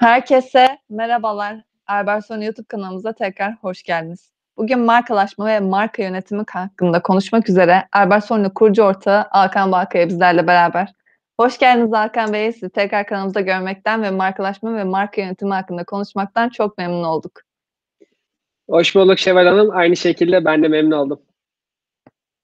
Herkese merhabalar. Erberson YouTube kanalımıza tekrar hoş geldiniz. Bugün markalaşma ve marka yönetimi hakkında konuşmak üzere Erberson'la kurucu ortağı Alkan Balkaya bizlerle beraber. Hoş geldiniz Alkan Bey. Sizi tekrar kanalımızda görmekten ve markalaşma ve marka yönetimi hakkında konuşmaktan çok memnun olduk. Hoş bulduk Şevval Hanım. Aynı şekilde ben de memnun oldum.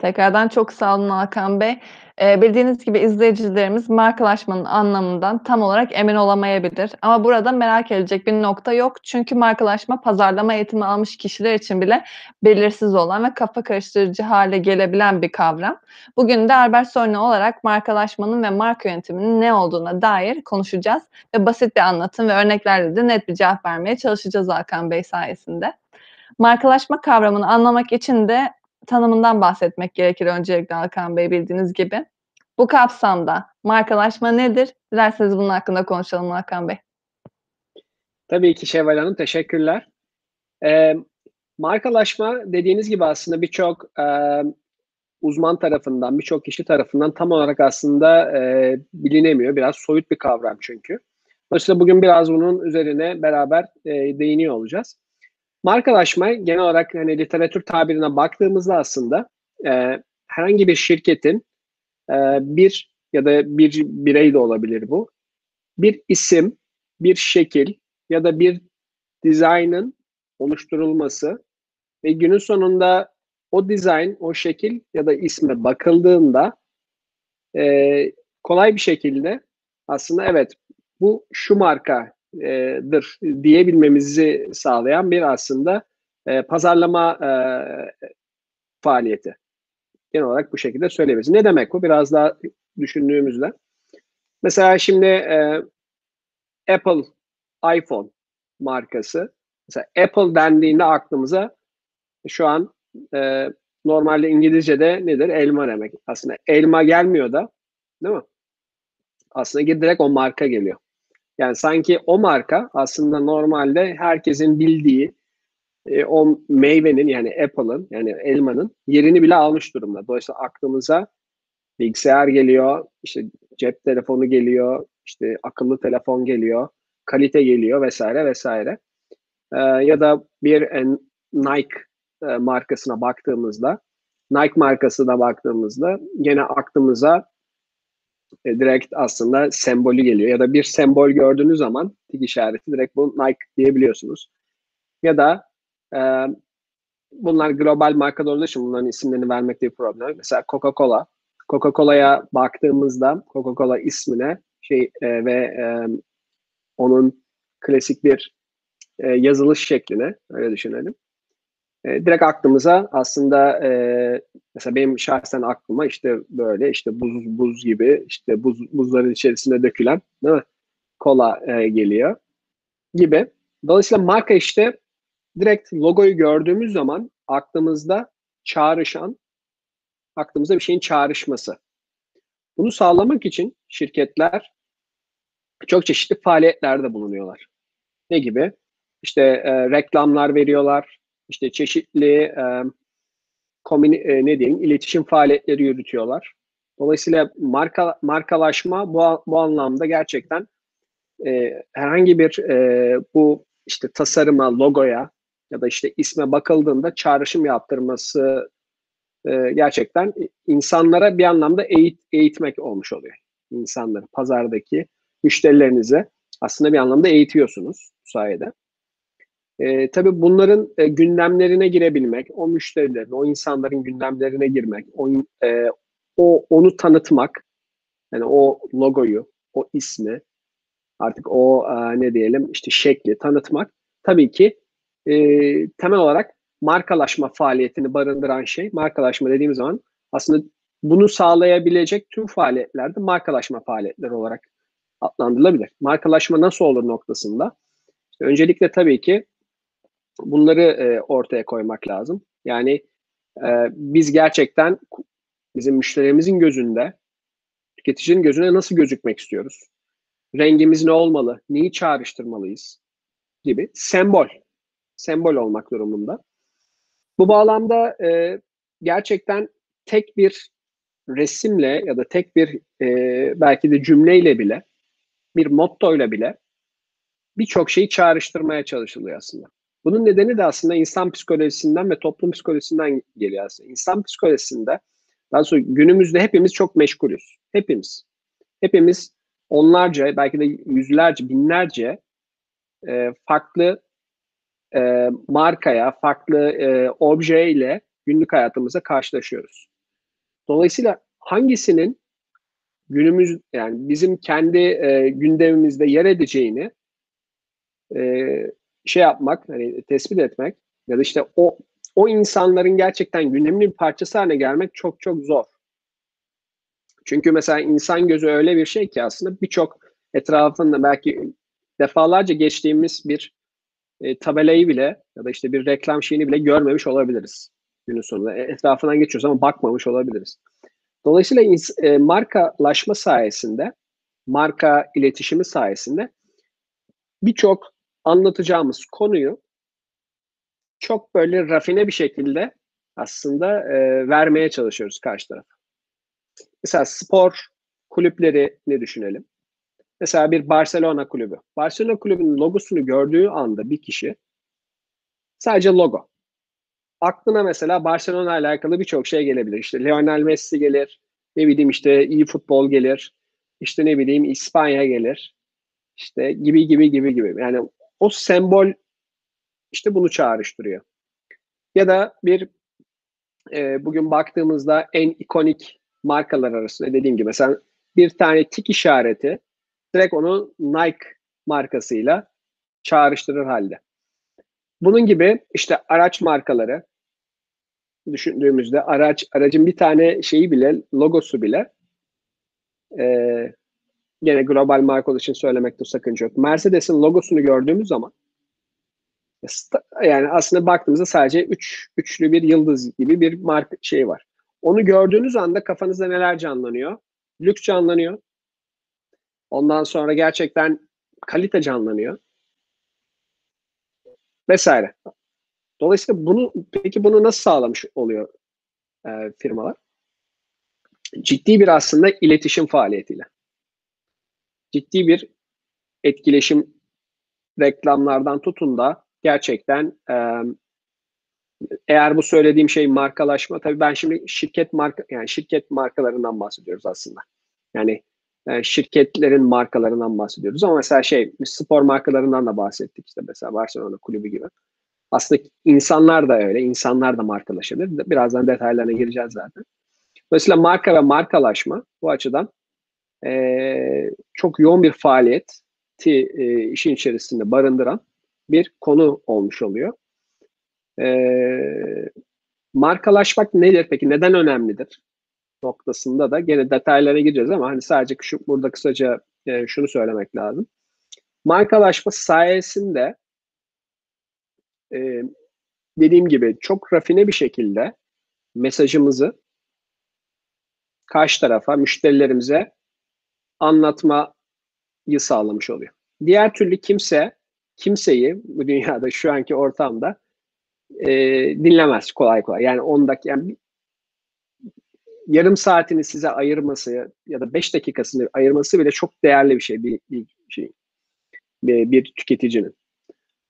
Tekrardan çok sağ olun Hakan Bey. Ee, bildiğiniz gibi izleyicilerimiz markalaşmanın anlamından tam olarak emin olamayabilir. Ama burada merak edilecek bir nokta yok. Çünkü markalaşma pazarlama eğitimi almış kişiler için bile belirsiz olan ve kafa karıştırıcı hale gelebilen bir kavram. Bugün de Albert Sorne olarak markalaşmanın ve marka yönetiminin ne olduğuna dair konuşacağız. Ve basit bir anlatım ve örneklerle de net bir cevap vermeye çalışacağız Hakan Bey sayesinde. Markalaşma kavramını anlamak için de tanımından bahsetmek gerekir öncelikle Hakan Bey bildiğiniz gibi. Bu kapsamda markalaşma nedir? Dilerseniz bunun hakkında konuşalım Hakan Bey. Tabii ki Şevval Hanım, teşekkürler. Ee, markalaşma dediğiniz gibi aslında birçok e, uzman tarafından, birçok kişi tarafından tam olarak aslında e, bilinemiyor. Biraz soyut bir kavram çünkü. Dolayısıyla bugün biraz bunun üzerine beraber e, değiniyor olacağız. Markalaşma genel olarak hani literatür tabirine baktığımızda aslında e, herhangi bir şirketin e, bir ya da bir birey de olabilir bu. Bir isim, bir şekil ya da bir dizaynın oluşturulması ve günün sonunda o dizayn, o şekil ya da isme bakıldığında e, kolay bir şekilde aslında evet bu şu marka dır diyebilmemizi sağlayan bir aslında e, pazarlama e, faaliyeti. Genel olarak bu şekilde söyleyebiliriz. Ne demek bu? Biraz daha düşündüğümüzde. Mesela şimdi e, Apple iPhone markası. Mesela Apple dendiğinde aklımıza şu an e, normalde İngilizce'de nedir? Elma demek. Aslında elma gelmiyor da değil mi? Aslında direkt o marka geliyor. Yani sanki o marka aslında normalde herkesin bildiği e, o meyvenin yani Apple'ın yani elmanın yerini bile almış durumda. Dolayısıyla aklımıza bilgisayar geliyor, işte cep telefonu geliyor, işte akıllı telefon geliyor, kalite geliyor vesaire vesaire. E, ya da bir e, Nike e, markasına baktığımızda, Nike markasına baktığımızda gene aklımıza e, direkt aslında sembolü geliyor. Ya da bir sembol gördüğünüz zaman tik işareti direkt bu Nike diyebiliyorsunuz. Ya da e, bunlar global marka olduğu için bunların isimlerini vermekte bir problem. Mesela Coca-Cola. Coca-Cola'ya baktığımızda Coca-Cola ismine şey e, ve e, onun klasik bir e, yazılış şekline öyle düşünelim. E, direkt aklımıza aslında e, mesela benim şahsen aklıma işte böyle işte buz buz gibi işte buz buzların içerisinde dökülen değil mi? kola e, geliyor gibi. Dolayısıyla marka işte direkt logoyu gördüğümüz zaman aklımızda çağrışan aklımızda bir şeyin çağrışması. Bunu sağlamak için şirketler çok çeşitli faaliyetlerde bulunuyorlar. Ne gibi? İşte e, reklamlar veriyorlar, işte çeşitli e, komün, e, ne diyeyim iletişim faaliyetleri yürütüyorlar. Dolayısıyla marka markalaşma bu bu anlamda gerçekten e, herhangi bir e, bu işte tasarıma, logoya ya da işte isme bakıldığında çağrışım yaptırması e, gerçekten insanlara bir anlamda eğit, eğitmek olmuş oluyor. İnsanları, pazardaki müşterilerinize aslında bir anlamda eğitiyorsunuz bu sayede. E, tabii bunların e, gündemlerine girebilmek, o müşterilerin, o insanların gündemlerine girmek, o, e, o onu tanıtmak, yani o logoyu, o ismi, artık o e, ne diyelim işte şekli tanıtmak tabii ki e, temel olarak markalaşma faaliyetini barındıran şey. Markalaşma dediğimiz zaman aslında bunu sağlayabilecek tüm faaliyetlerde markalaşma faaliyetleri olarak adlandırılabilir. Markalaşma nasıl olur noktasında? İşte öncelikle tabii ki bunları e, ortaya koymak lazım. Yani e, biz gerçekten bizim müşterimizin gözünde, tüketicinin gözüne nasıl gözükmek istiyoruz? Rengimiz ne olmalı? Neyi çağrıştırmalıyız? Gibi sembol, sembol olmak durumunda. Bu bağlamda e, gerçekten tek bir resimle ya da tek bir e, belki de cümleyle bile, bir mottoyla bile birçok şeyi çağrıştırmaya çalışılıyor aslında. Bunun nedeni de aslında insan psikolojisinden ve toplum psikolojisinden geliyor aslında. İnsan psikolojisinde daha sonra günümüzde hepimiz çok meşgulüz. Hepimiz. Hepimiz onlarca belki de yüzlerce, binlerce e, farklı e, markaya, farklı e, objeyle günlük hayatımızda karşılaşıyoruz. Dolayısıyla hangisinin günümüz yani bizim kendi e, gündemimizde yer edeceğini e, şey yapmak, hani tespit etmek ya da işte o o insanların gerçekten gündemin bir parçası haline gelmek çok çok zor. Çünkü mesela insan gözü öyle bir şey ki aslında birçok etrafında belki defalarca geçtiğimiz bir e, tabelayı bile ya da işte bir reklam şeyini bile görmemiş olabiliriz günün sonunda. E, etrafından geçiyoruz ama bakmamış olabiliriz. Dolayısıyla e, markalaşma sayesinde, marka iletişimi sayesinde birçok anlatacağımız konuyu çok böyle rafine bir şekilde aslında e, vermeye çalışıyoruz karşı tarafa. Mesela spor kulüpleri ne düşünelim? Mesela bir Barcelona kulübü. Barcelona kulübünün logosunu gördüğü anda bir kişi sadece logo. Aklına mesela Barcelona ile alakalı birçok şey gelebilir. İşte Lionel Messi gelir. Ne bileyim işte iyi futbol gelir. İşte ne bileyim İspanya gelir. İşte gibi gibi gibi gibi. Yani o sembol işte bunu çağrıştırıyor. Ya da bir e, bugün baktığımızda en ikonik markalar arasında dediğim gibi mesela bir tane tik işareti direkt onu Nike markasıyla çağrıştırır halde. Bunun gibi işte araç markaları düşündüğümüzde araç aracın bir tane şeyi bile logosu bile e, gene global marka için söylemekte sakınca yok. Mercedes'in logosunu gördüğümüz zaman yani aslında baktığımızda sadece üç, üçlü bir yıldız gibi bir marka şey var. Onu gördüğünüz anda kafanızda neler canlanıyor? Lüks canlanıyor. Ondan sonra gerçekten kalite canlanıyor. Vesaire. Dolayısıyla bunu peki bunu nasıl sağlamış oluyor e, firmalar? Ciddi bir aslında iletişim faaliyetiyle. Ciddi bir etkileşim reklamlardan tutun da gerçekten e, eğer bu söylediğim şey markalaşma tabii ben şimdi şirket marka yani şirket markalarından bahsediyoruz aslında. Yani e, şirketlerin markalarından bahsediyoruz ama mesela şey spor markalarından da bahsettik işte mesela Barcelona kulübü gibi. Aslında insanlar da öyle. insanlar da markalaşabilir. Birazdan detaylarına gireceğiz zaten. Dolayısıyla marka ve markalaşma bu açıdan e, çok yoğun bir faaliyet e, işin içerisinde barındıran bir konu olmuş oluyor. E, markalaşmak nedir peki? Neden önemlidir? noktasında da gene detaylara gireceğiz ama hani sadece şu burada kısaca e, şunu söylemek lazım. Markalaşma sayesinde e, dediğim gibi çok rafine bir şekilde mesajımızı karşı tarafa, müşterilerimize anlatmayı sağlamış oluyor. Diğer türlü kimse kimseyi bu dünyada şu anki ortamda e, dinlemez kolay kolay. Yani 10 dakika yani yarım saatini size ayırması ya da 5 dakikasını ayırması bile çok değerli bir şey bir, bir şey bir, bir tüketicinin.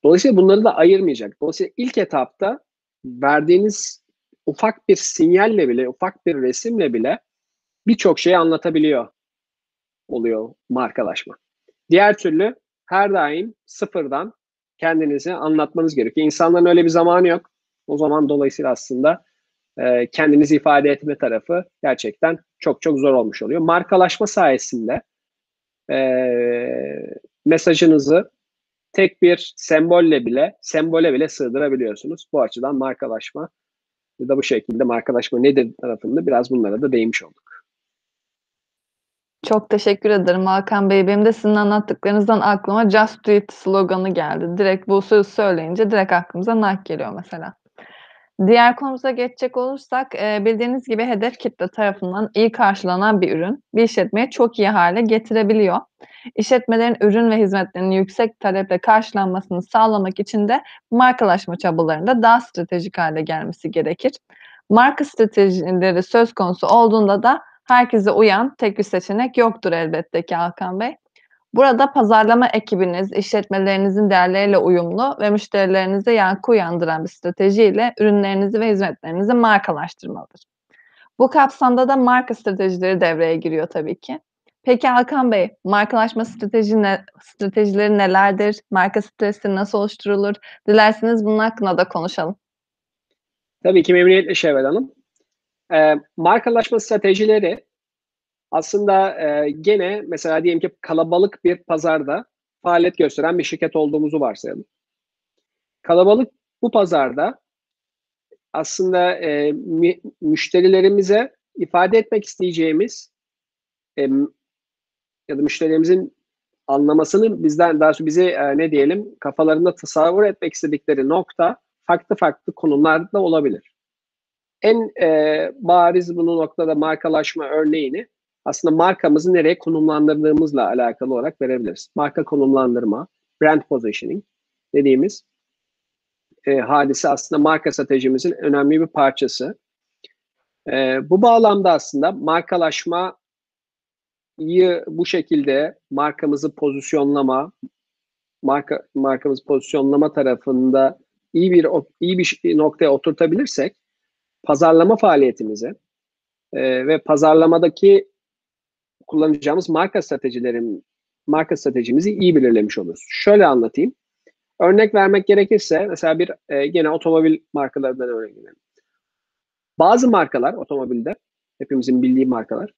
Dolayısıyla bunları da ayırmayacak. Dolayısıyla ilk etapta verdiğiniz ufak bir sinyalle bile, ufak bir resimle bile birçok şeyi anlatabiliyor oluyor markalaşma. Diğer türlü her daim sıfırdan kendinizi anlatmanız gerekiyor. İnsanların öyle bir zamanı yok. O zaman dolayısıyla aslında e, kendinizi ifade etme tarafı gerçekten çok çok zor olmuş oluyor. Markalaşma sayesinde e, mesajınızı tek bir sembolle bile, sembole bile sığdırabiliyorsunuz. Bu açıdan markalaşma ya da bu şekilde markalaşma nedir tarafında biraz bunlara da değinmiş olduk. Çok teşekkür ederim Hakan Bey. Benim de sizin anlattıklarınızdan aklıma Just Do It sloganı geldi. Direkt bu söz söyleyince direkt aklımıza Nike geliyor mesela. Diğer konumuza geçecek olursak, eee, bildiğiniz gibi hedef kitle tarafından iyi karşılanan bir ürün, bir işletmeyi çok iyi hale getirebiliyor. İşletmelerin ürün ve hizmetlerinin yüksek taleple karşılanmasını sağlamak için de markalaşma çabalarında daha stratejik hale gelmesi gerekir. Marka stratejileri söz konusu olduğunda da herkese uyan tek bir seçenek yoktur elbette ki Hakan Bey. Burada pazarlama ekibiniz, işletmelerinizin değerleriyle uyumlu ve müşterilerinize yankı uyandıran bir stratejiyle ürünlerinizi ve hizmetlerinizi markalaştırmalıdır. Bu kapsamda da marka stratejileri devreye giriyor tabii ki. Peki Hakan Bey, markalaşma strateji ne, stratejileri nelerdir? Marka stratejisi nasıl oluşturulur? Dilerseniz bunun hakkında da konuşalım. Tabii ki memnuniyetle Şevval Hanım. E, markalaşma stratejileri aslında e, gene mesela diyelim ki kalabalık bir pazarda faaliyet gösteren bir şirket olduğumuzu varsayalım. Kalabalık bu pazarda aslında e, müşterilerimize ifade etmek isteyeceğimiz e, ya da müşterilerimizin anlamasını bizden daha sonra bize e, ne diyelim kafalarında tasavvur etmek istedikleri nokta farklı farklı konumlarda olabilir. En e, bariz bu noktada markalaşma örneğini aslında markamızı nereye konumlandırdığımızla alakalı olarak verebiliriz. Marka konumlandırma, brand positioning dediğimiz e, hadise aslında marka stratejimizin önemli bir parçası. E, bu bağlamda aslında markalaşmayı bu şekilde markamızı pozisyonlama, marka markamızı pozisyonlama tarafında iyi bir iyi bir noktaya oturtabilirsek pazarlama faaliyetimizi e, ve pazarlamadaki kullanacağımız marka stratejilerin marka stratejimizi iyi belirlemiş oluruz. Şöyle anlatayım. Örnek vermek gerekirse mesela bir e, gene otomobil markalarından örnek verelim. Bazı markalar otomobilde hepimizin bildiği markalar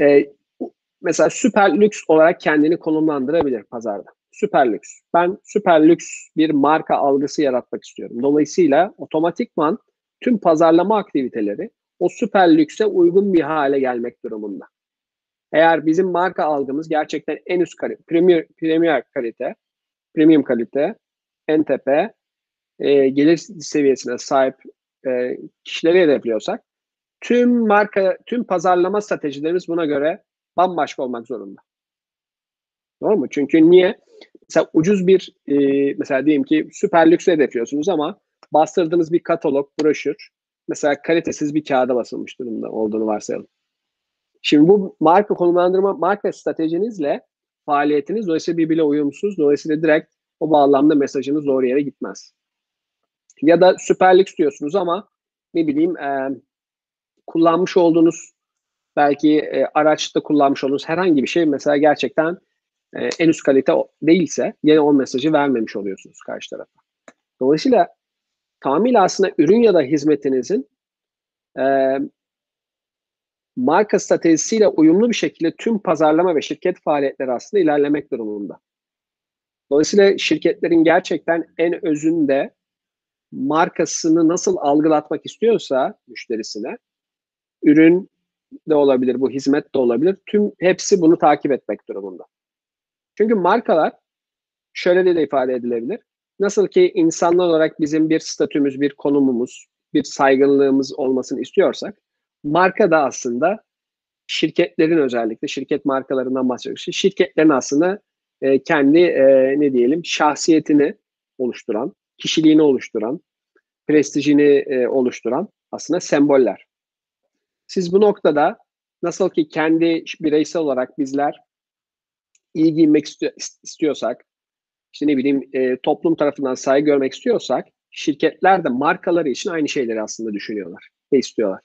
e, mesela süper lüks olarak kendini konumlandırabilir pazarda. Süper lüks. Ben süper lüks bir marka algısı yaratmak istiyorum. Dolayısıyla otomatikman tüm pazarlama aktiviteleri o süper lükse uygun bir hale gelmek durumunda. Eğer bizim marka algımız gerçekten en üst kalite, premier, premier kalite, premium kalite, en tepe, e, gelir seviyesine sahip e, kişileri hedefliyorsak tüm marka, tüm pazarlama stratejilerimiz buna göre bambaşka olmak zorunda. Doğru mu? Çünkü niye? Mesela ucuz bir e, mesela diyelim ki süper lüks hedefliyorsunuz ama bastırdığınız bir katalog, broşür mesela kalitesiz bir kağıda basılmış durumda olduğunu varsayalım. Şimdi bu marka konumlandırma, marka stratejinizle faaliyetiniz dolayısıyla birbirine uyumsuz. Dolayısıyla direkt o bağlamda mesajınız doğru yere gitmez. Ya da Süper Lig diyorsunuz ama ne bileyim e, kullanmış olduğunuz belki e, araçta kullanmış olduğunuz herhangi bir şey mesela gerçekten e, en üst kalite değilse yine o mesajı vermemiş oluyorsunuz karşı tarafa. Dolayısıyla tamamıyla aslında ürün ya da hizmetinizin e, marka stratejisiyle uyumlu bir şekilde tüm pazarlama ve şirket faaliyetleri aslında ilerlemek durumunda. Dolayısıyla şirketlerin gerçekten en özünde markasını nasıl algılatmak istiyorsa müşterisine ürün de olabilir, bu hizmet de olabilir. Tüm hepsi bunu takip etmek durumunda. Çünkü markalar şöyle de, de ifade edilebilir. Nasıl ki insanlar olarak bizim bir statümüz, bir konumumuz, bir saygınlığımız olmasını istiyorsak marka da aslında şirketlerin özellikle şirket markalarından bahsediyoruz. Şirketlerin aslında e, kendi e, ne diyelim şahsiyetini oluşturan, kişiliğini oluşturan, prestijini e, oluşturan aslında semboller. Siz bu noktada nasıl ki kendi bireysel olarak bizler iyi giyinmek istiyorsak, işte ne bileyim e, toplum tarafından saygı görmek istiyorsak, şirketler de markaları için aynı şeyleri aslında düşünüyorlar ve istiyorlar.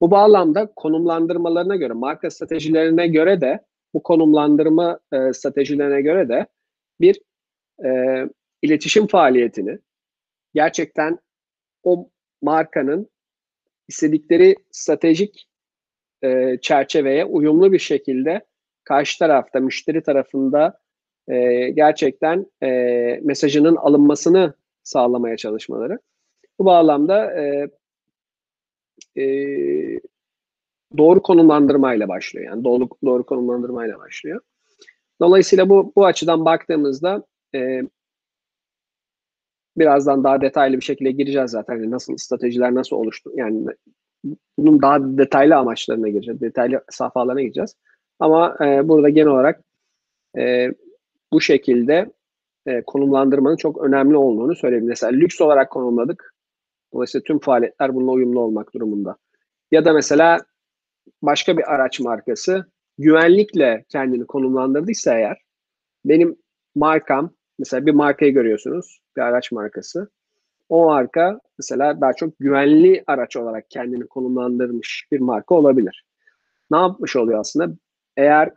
Bu bağlamda konumlandırmalarına göre, marka stratejilerine göre de bu konumlandırma e, stratejilerine göre de bir e, iletişim faaliyetini gerçekten o markanın istedikleri stratejik e, çerçeveye uyumlu bir şekilde karşı tarafta, müşteri tarafında e, gerçekten e, mesajının alınmasını sağlamaya çalışmaları. Bu bağlamda e, e, doğru konumlandırmayla başlıyor. Yani doğru, doğru konumlandırmayla başlıyor. Dolayısıyla bu bu açıdan baktığımızda e, birazdan daha detaylı bir şekilde gireceğiz zaten. Yani nasıl stratejiler nasıl oluştu? Yani bunun daha detaylı amaçlarına gireceğiz. Detaylı safhalarına gireceğiz. Ama e, burada genel olarak e, bu şekilde e, konumlandırmanın çok önemli olduğunu söyleyebilirim. Mesela lüks olarak konumladık. Dolayısıyla tüm faaliyetler bununla uyumlu olmak durumunda. Ya da mesela başka bir araç markası güvenlikle kendini konumlandırdıysa eğer benim markam mesela bir markayı görüyorsunuz bir araç markası o marka mesela daha çok güvenli araç olarak kendini konumlandırmış bir marka olabilir. Ne yapmış oluyor aslında? Eğer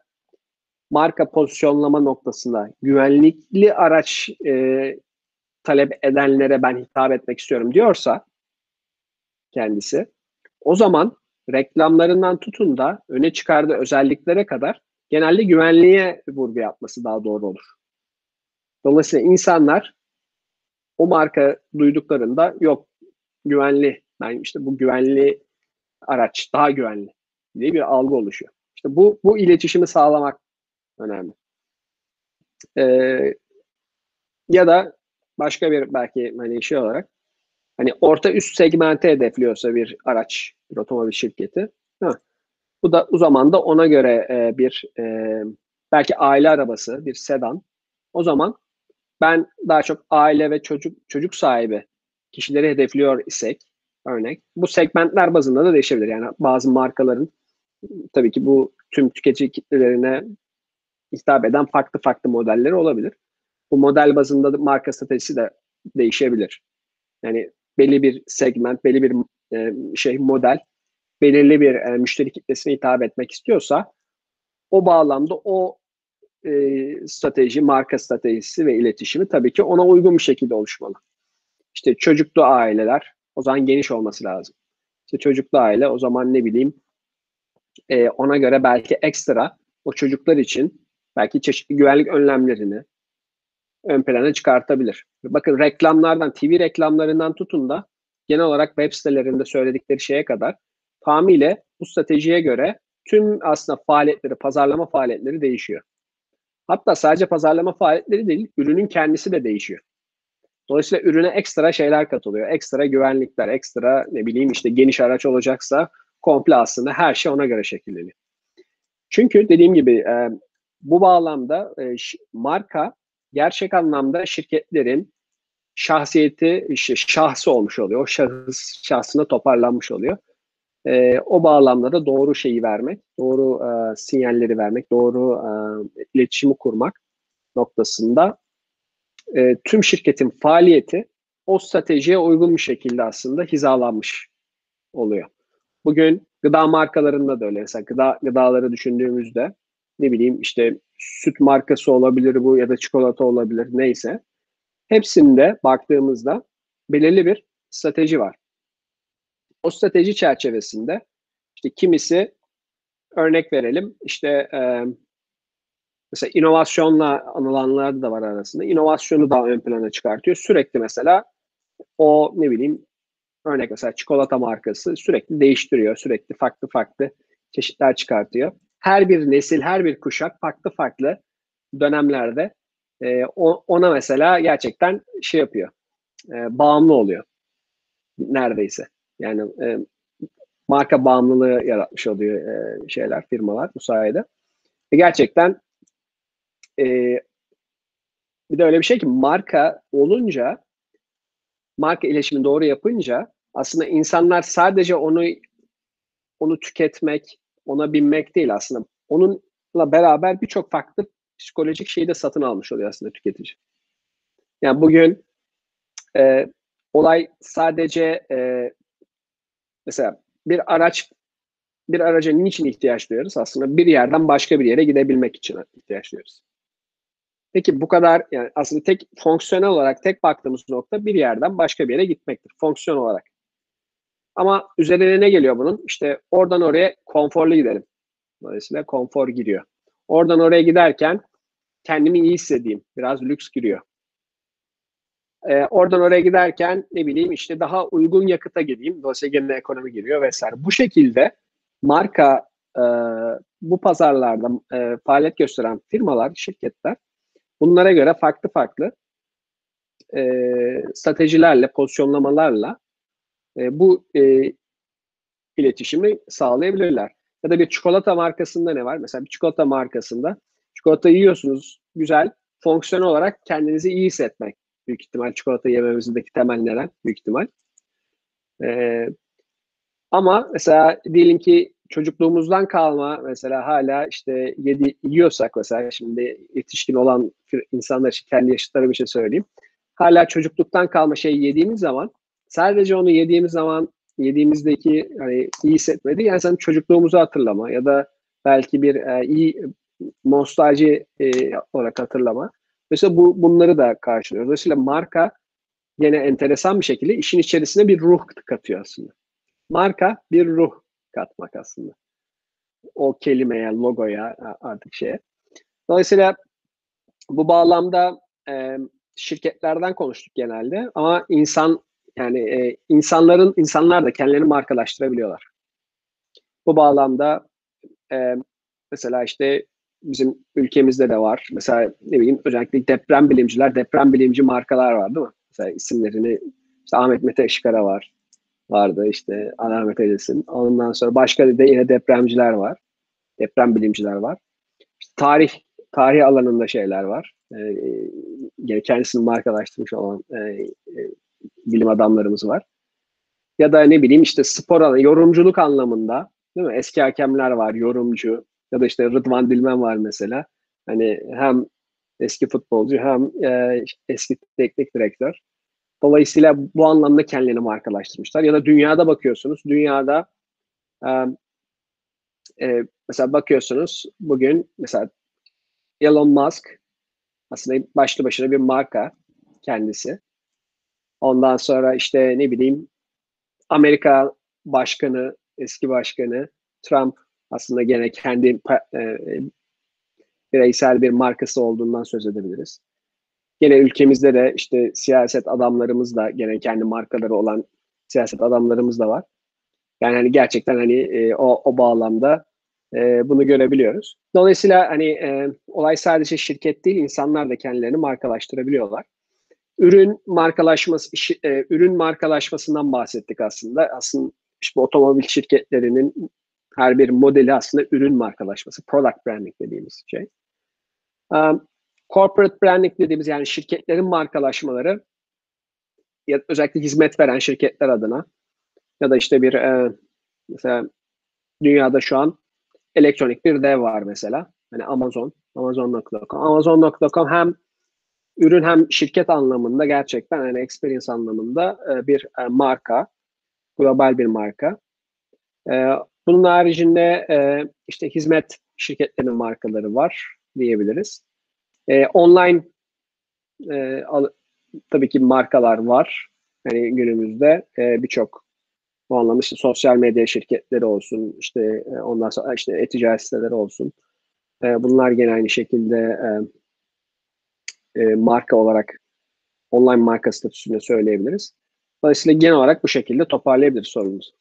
marka pozisyonlama noktasında güvenlikli araç e, talep edenlere ben hitap etmek istiyorum diyorsa kendisi o zaman reklamlarından tutun da öne çıkardığı özelliklere kadar genelde güvenliğe vurgu yapması daha doğru olur. Dolayısıyla insanlar o marka duyduklarında yok güvenli ben işte bu güvenli araç daha güvenli diye bir algı oluşuyor. İşte bu bu iletişimi sağlamak önemli. Ee, ya da başka bir belki hani şey olarak hani orta üst segmente hedefliyorsa bir araç, bir otomobil şirketi. Ha, bu da o zaman da ona göre e, bir e, belki aile arabası, bir sedan. O zaman ben daha çok aile ve çocuk çocuk sahibi kişileri hedefliyor isek örnek bu segmentler bazında da değişebilir. Yani bazı markaların tabii ki bu tüm tüketici kitlelerine hitap eden farklı farklı modelleri olabilir. Bu model bazında da marka stratejisi de değişebilir. Yani belli bir segment, belli bir e, şey model, belirli bir e, müşteri kitlesine hitap etmek istiyorsa o bağlamda o e, strateji, marka stratejisi ve iletişimi tabii ki ona uygun bir şekilde oluşmalı. İşte çocuklu aileler o zaman geniş olması lazım. İşte çocuklu aile o zaman ne bileyim e, ona göre belki ekstra o çocuklar için belki çeşitli güvenlik önlemlerini ön plana çıkartabilir. Bakın reklamlardan, TV reklamlarından tutun da genel olarak web sitelerinde söyledikleri şeye kadar tamamıyla bu stratejiye göre tüm aslında faaliyetleri, pazarlama faaliyetleri değişiyor. Hatta sadece pazarlama faaliyetleri değil, ürünün kendisi de değişiyor. Dolayısıyla ürüne ekstra şeyler katılıyor. Ekstra güvenlikler, ekstra ne bileyim işte geniş araç olacaksa komple aslında her şey ona göre şekilleniyor. Çünkü dediğim gibi bu bağlamda e, marka gerçek anlamda şirketlerin şahsiyeti, işte şahsı olmuş oluyor. O şahıs şahsına toparlanmış oluyor. E, o bağlamda da doğru şeyi vermek, doğru e, sinyalleri vermek, doğru e, iletişimi kurmak noktasında e, tüm şirketin faaliyeti o stratejiye uygun bir şekilde aslında hizalanmış oluyor. Bugün gıda markalarında da öyle. Mesela gıda, gıdaları düşündüğümüzde ne bileyim işte süt markası olabilir bu ya da çikolata olabilir neyse. Hepsinde baktığımızda belirli bir strateji var. O strateji çerçevesinde işte kimisi örnek verelim işte e, mesela inovasyonla anılanlar da var arasında. İnovasyonu daha ön plana çıkartıyor. Sürekli mesela o ne bileyim örnek mesela çikolata markası sürekli değiştiriyor. Sürekli farklı farklı çeşitler çıkartıyor. Her bir nesil, her bir kuşak farklı farklı dönemlerde e, ona mesela gerçekten şey yapıyor. E, bağımlı oluyor. Neredeyse. Yani e, marka bağımlılığı yaratmış oluyor e, şeyler, firmalar bu sayede. E, gerçekten e, bir de öyle bir şey ki marka olunca marka iletişimi doğru yapınca aslında insanlar sadece onu onu tüketmek, ona binmek değil aslında. Onunla beraber birçok farklı psikolojik şeyi de satın almış oluyor aslında tüketici. Yani bugün e, olay sadece e, mesela bir araç bir araca niçin ihtiyaç duyuyoruz? Aslında bir yerden başka bir yere gidebilmek için ihtiyaç duyuyoruz. Peki bu kadar yani aslında tek fonksiyonel olarak tek baktığımız nokta bir yerden başka bir yere gitmektir fonksiyon olarak. Ama üzerine ne geliyor bunun? İşte oradan oraya konforlu gidelim. Dolayısıyla konfor giriyor. Oradan oraya giderken kendimi iyi hissedeyim. Biraz lüks giriyor. Ee, oradan oraya giderken ne bileyim işte daha uygun yakıta gideyim. Dolayısıyla gene ekonomi giriyor vesaire. Bu şekilde marka e, bu pazarlarda e, faaliyet gösteren firmalar, şirketler bunlara göre farklı farklı e, stratejilerle, pozisyonlamalarla e, bu e, iletişimi sağlayabilirler. Ya da bir çikolata markasında ne var? Mesela bir çikolata markasında çikolata yiyorsunuz güzel, fonksiyon olarak kendinizi iyi hissetmek. Büyük ihtimal çikolata yememizdeki temel neden büyük ihtimal. Ee, ama mesela diyelim ki çocukluğumuzdan kalma mesela hala işte yedi, yiyorsak mesela şimdi yetişkin olan insanlar için kendi yaşıtlarım için söyleyeyim. Hala çocukluktan kalma şey yediğimiz zaman sadece onu yediğimiz zaman yediğimizdeki hani iyi hissetmedi yani sen çocukluğumuzu hatırlama ya da belki bir e, iyi nostalji e, olarak hatırlama. Mesela bu bunları da karşılıyoruz. Dolayısıyla marka yine enteresan bir şekilde işin içerisine bir ruh katıyor aslında. Marka bir ruh katmak aslında. O kelimeye, logoya artık şeye. Dolayısıyla bu bağlamda e, şirketlerden konuştuk genelde ama insan yani e, insanların insanlar da kendilerini markalaştırabiliyorlar. Bu bağlamda e, mesela işte bizim ülkemizde de var. Mesela ne bileyim özellikle deprem bilimciler, deprem bilimci markalar var değil mi? Mesela isimlerini işte Ahmet Mete Işıkara var. Vardı işte Ahmet Edilsin. Ondan sonra başka da yine depremciler var. Deprem bilimciler var. İşte tarih tarih alanında şeyler var. Ee, yani kendisini markalaştırmış olan e, e, bilim adamlarımız var. Ya da ne bileyim işte spor yorumculuk anlamında değil mi? Eski hakemler var, yorumcu. Ya da işte Rıdvan Dilmen var mesela. Hani hem eski futbolcu hem e, eski teknik direktör. Dolayısıyla bu anlamda kendilerini markalaştırmışlar. Ya da dünyada bakıyorsunuz. Dünyada e, e, mesela bakıyorsunuz bugün mesela Elon Musk aslında başlı başına bir marka kendisi. Ondan sonra işte ne bileyim Amerika başkanı, eski başkanı Trump aslında gene kendi e, bireysel bir markası olduğundan söz edebiliriz. Gene ülkemizde de işte siyaset adamlarımız da gene kendi markaları olan siyaset adamlarımız da var. Yani hani gerçekten hani e, o, o bağlamda e, bunu görebiliyoruz. Dolayısıyla hani e, olay sadece şirket değil, insanlar da kendilerini markalaştırabiliyorlar. Ürün markalaşması, e, ürün markalaşmasından bahsettik aslında. Aslında işte otomobil şirketlerinin her bir modeli aslında ürün markalaşması, product branding dediğimiz şey. Um, corporate branding dediğimiz yani şirketlerin markalaşmaları ya özellikle hizmet veren şirketler adına ya da işte bir e, mesela dünyada şu an elektronik bir dev var mesela. Hani Amazon, Amazon.com. Amazon.com hem ürün hem şirket anlamında gerçekten yani experience anlamında e, bir e, marka, global bir marka. E, bunun haricinde işte hizmet şirketlerinin markaları var diyebiliriz. Online e, tabii ki markalar var. Yani günümüzde birçok bu anlamda işte sosyal medya şirketleri olsun, işte e, ondan sonra işte e-ticaret siteleri olsun. Bunlar gene aynı şekilde e, marka olarak online marka statüsünde söyleyebiliriz. Dolayısıyla genel olarak bu şekilde toparlayabiliriz sorumuzu.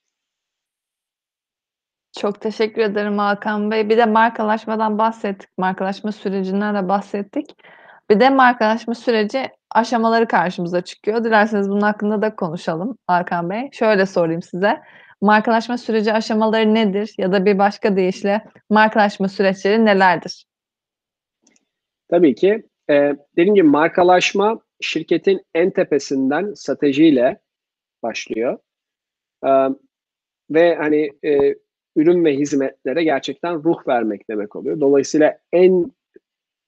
Çok teşekkür ederim Hakan Bey. Bir de markalaşmadan bahsettik. Markalaşma sürecinden de bahsettik. Bir de markalaşma süreci aşamaları karşımıza çıkıyor. Dilerseniz bunun hakkında da konuşalım Hakan Bey. Şöyle sorayım size. Markalaşma süreci aşamaları nedir? Ya da bir başka deyişle markalaşma süreçleri nelerdir? Tabii ki. Ee, dediğim gibi markalaşma şirketin en tepesinden stratejiyle başlıyor. Ee, ve hani e, ürün ve hizmetlere gerçekten ruh vermek demek oluyor. Dolayısıyla en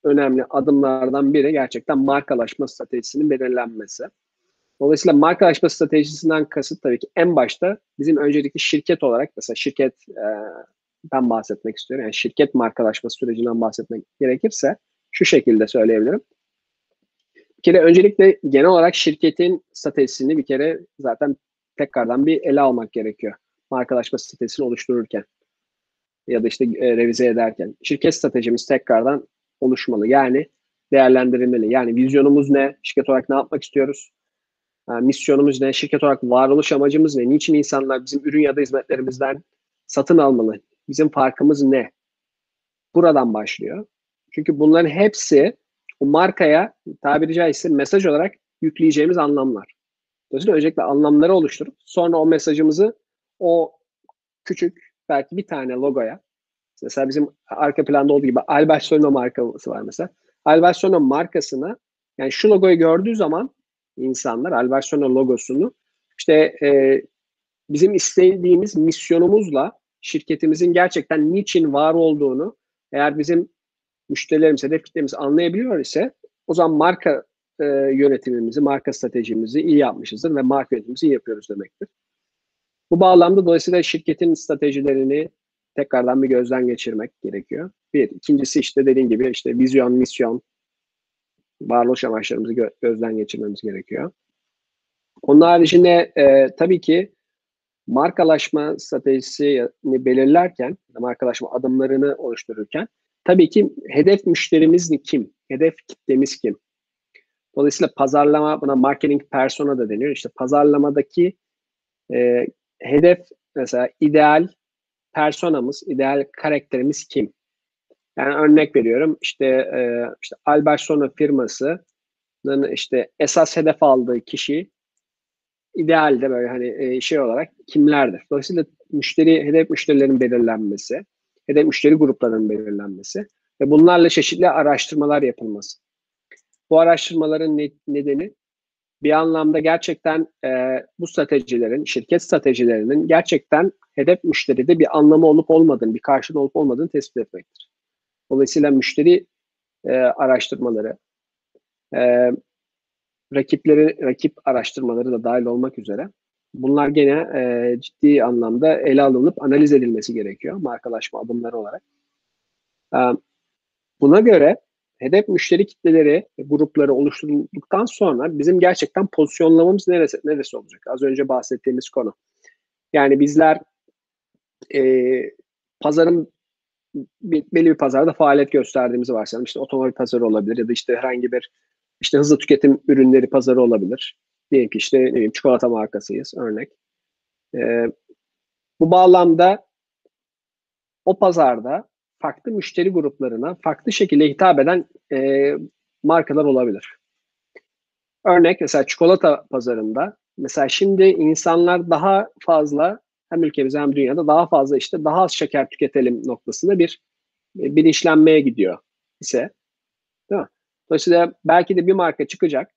önemli adımlardan biri gerçekten markalaşma stratejisinin belirlenmesi. Dolayısıyla markalaşma stratejisinden kasıt tabii ki en başta bizim öncelikli şirket olarak mesela şirketten bahsetmek istiyorum. Yani şirket markalaşma sürecinden bahsetmek gerekirse şu şekilde söyleyebilirim. Bir kere öncelikle genel olarak şirketin stratejisini bir kere zaten tekrardan bir ele almak gerekiyor markalaşma stratejisini oluştururken ya da işte e, revize ederken şirket stratejimiz tekrardan oluşmalı. Yani değerlendirilmeli. Yani vizyonumuz ne? Şirket olarak ne yapmak istiyoruz? Yani misyonumuz ne? Şirket olarak varoluş amacımız ne? Niçin insanlar bizim ürün ya da hizmetlerimizden satın almalı? Bizim farkımız ne? Buradan başlıyor. Çünkü bunların hepsi o markaya tabiri caizse mesaj olarak yükleyeceğimiz anlamlar. Dolayısıyla öncelikle anlamları oluşturup sonra o mesajımızı o küçük belki bir tane logoya mesela bizim arka planda olduğu gibi Albertsona markası var mesela. Albertsona markasına yani şu logoyu gördüğü zaman insanlar Albertsona logosunu işte e, bizim istediğimiz misyonumuzla şirketimizin gerçekten niçin var olduğunu eğer bizim müşterilerimiz, hedef kitlemiz anlayabiliyor ise o zaman marka e, yönetimimizi, marka stratejimizi iyi yapmışızdır ve marka yönetimimizi iyi yapıyoruz demektir. Bu bağlamda dolayısıyla şirketin stratejilerini tekrardan bir gözden geçirmek gerekiyor. Bir. ikincisi işte dediğim gibi işte vizyon, misyon, varoluş amaçlarımızı gö- gözden geçirmemiz gerekiyor. Onun haricinde e, tabii ki markalaşma stratejisini belirlerken, markalaşma adımlarını oluştururken tabii ki hedef müşterimiz kim? Hedef kitlemiz kim? Dolayısıyla pazarlama, buna marketing persona da deniyor. İşte pazarlamadaki e, hedef mesela ideal personamız, ideal karakterimiz kim? Yani örnek veriyorum işte e, işte Albertsona firmasının işte esas hedef aldığı kişi idealde böyle hani e, şey olarak kimlerdir? Dolayısıyla müşteri hedef müşterilerin belirlenmesi, hedef müşteri gruplarının belirlenmesi ve bunlarla çeşitli araştırmalar yapılması. Bu araştırmaların ne, nedeni bir anlamda gerçekten e, bu stratejilerin, şirket stratejilerinin gerçekten hedef müşteride bir anlamı olup olmadığını, bir karşılığı olup olmadığını tespit etmektir. Dolayısıyla müşteri e, araştırmaları, e, rakipleri, rakip araştırmaları da dahil olmak üzere bunlar gene e, ciddi anlamda ele alınıp analiz edilmesi gerekiyor markalaşma adımları olarak. E, buna göre hedef müşteri kitleleri, grupları oluşturulduktan sonra bizim gerçekten pozisyonlamamız neresi, neresi olacak? Az önce bahsettiğimiz konu. Yani bizler e, pazarın belli bir pazarda faaliyet gösterdiğimizi varsayalım. İşte otomobil pazarı olabilir ya da işte herhangi bir işte hızlı tüketim ürünleri pazarı olabilir. Diyelim ki işte ne bileyim, çikolata markasıyız örnek. E, bu bağlamda o pazarda farklı müşteri gruplarına farklı şekilde hitap eden e, markalar olabilir. Örnek mesela çikolata pazarında mesela şimdi insanlar daha fazla hem ülkemizde hem dünyada daha fazla işte daha az şeker tüketelim noktasında bir bilinçlenmeye gidiyor ise değil mi? Dolayısıyla belki de bir marka çıkacak.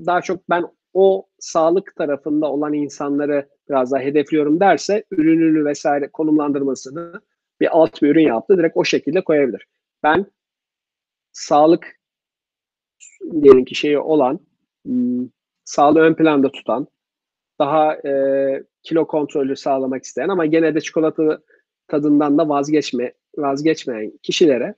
Daha çok ben o sağlık tarafında olan insanları biraz daha hedefliyorum derse ürününü vesaire konumlandırmasını bir alt bir ürün yaptı. Direkt o şekilde koyabilir. Ben sağlık diyelim ki şeyi olan hmm, sağlığı ön planda tutan daha e, kilo kontrolü sağlamak isteyen ama gene de çikolata tadından da vazgeçme vazgeçmeyen kişilere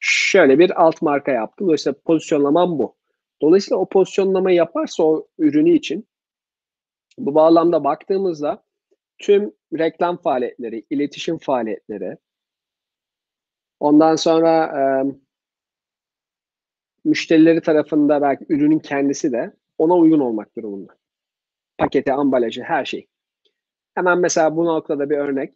şöyle bir alt marka yaptım. Dolayısıyla pozisyonlamam bu. Dolayısıyla o pozisyonlamayı yaparsa o ürünü için bu bağlamda baktığımızda tüm reklam faaliyetleri, iletişim faaliyetleri, ondan sonra e, müşterileri tarafında belki ürünün kendisi de ona uygun olmak durumunda. Paketi, ambalajı, her şey. Hemen mesela bu noktada bir örnek.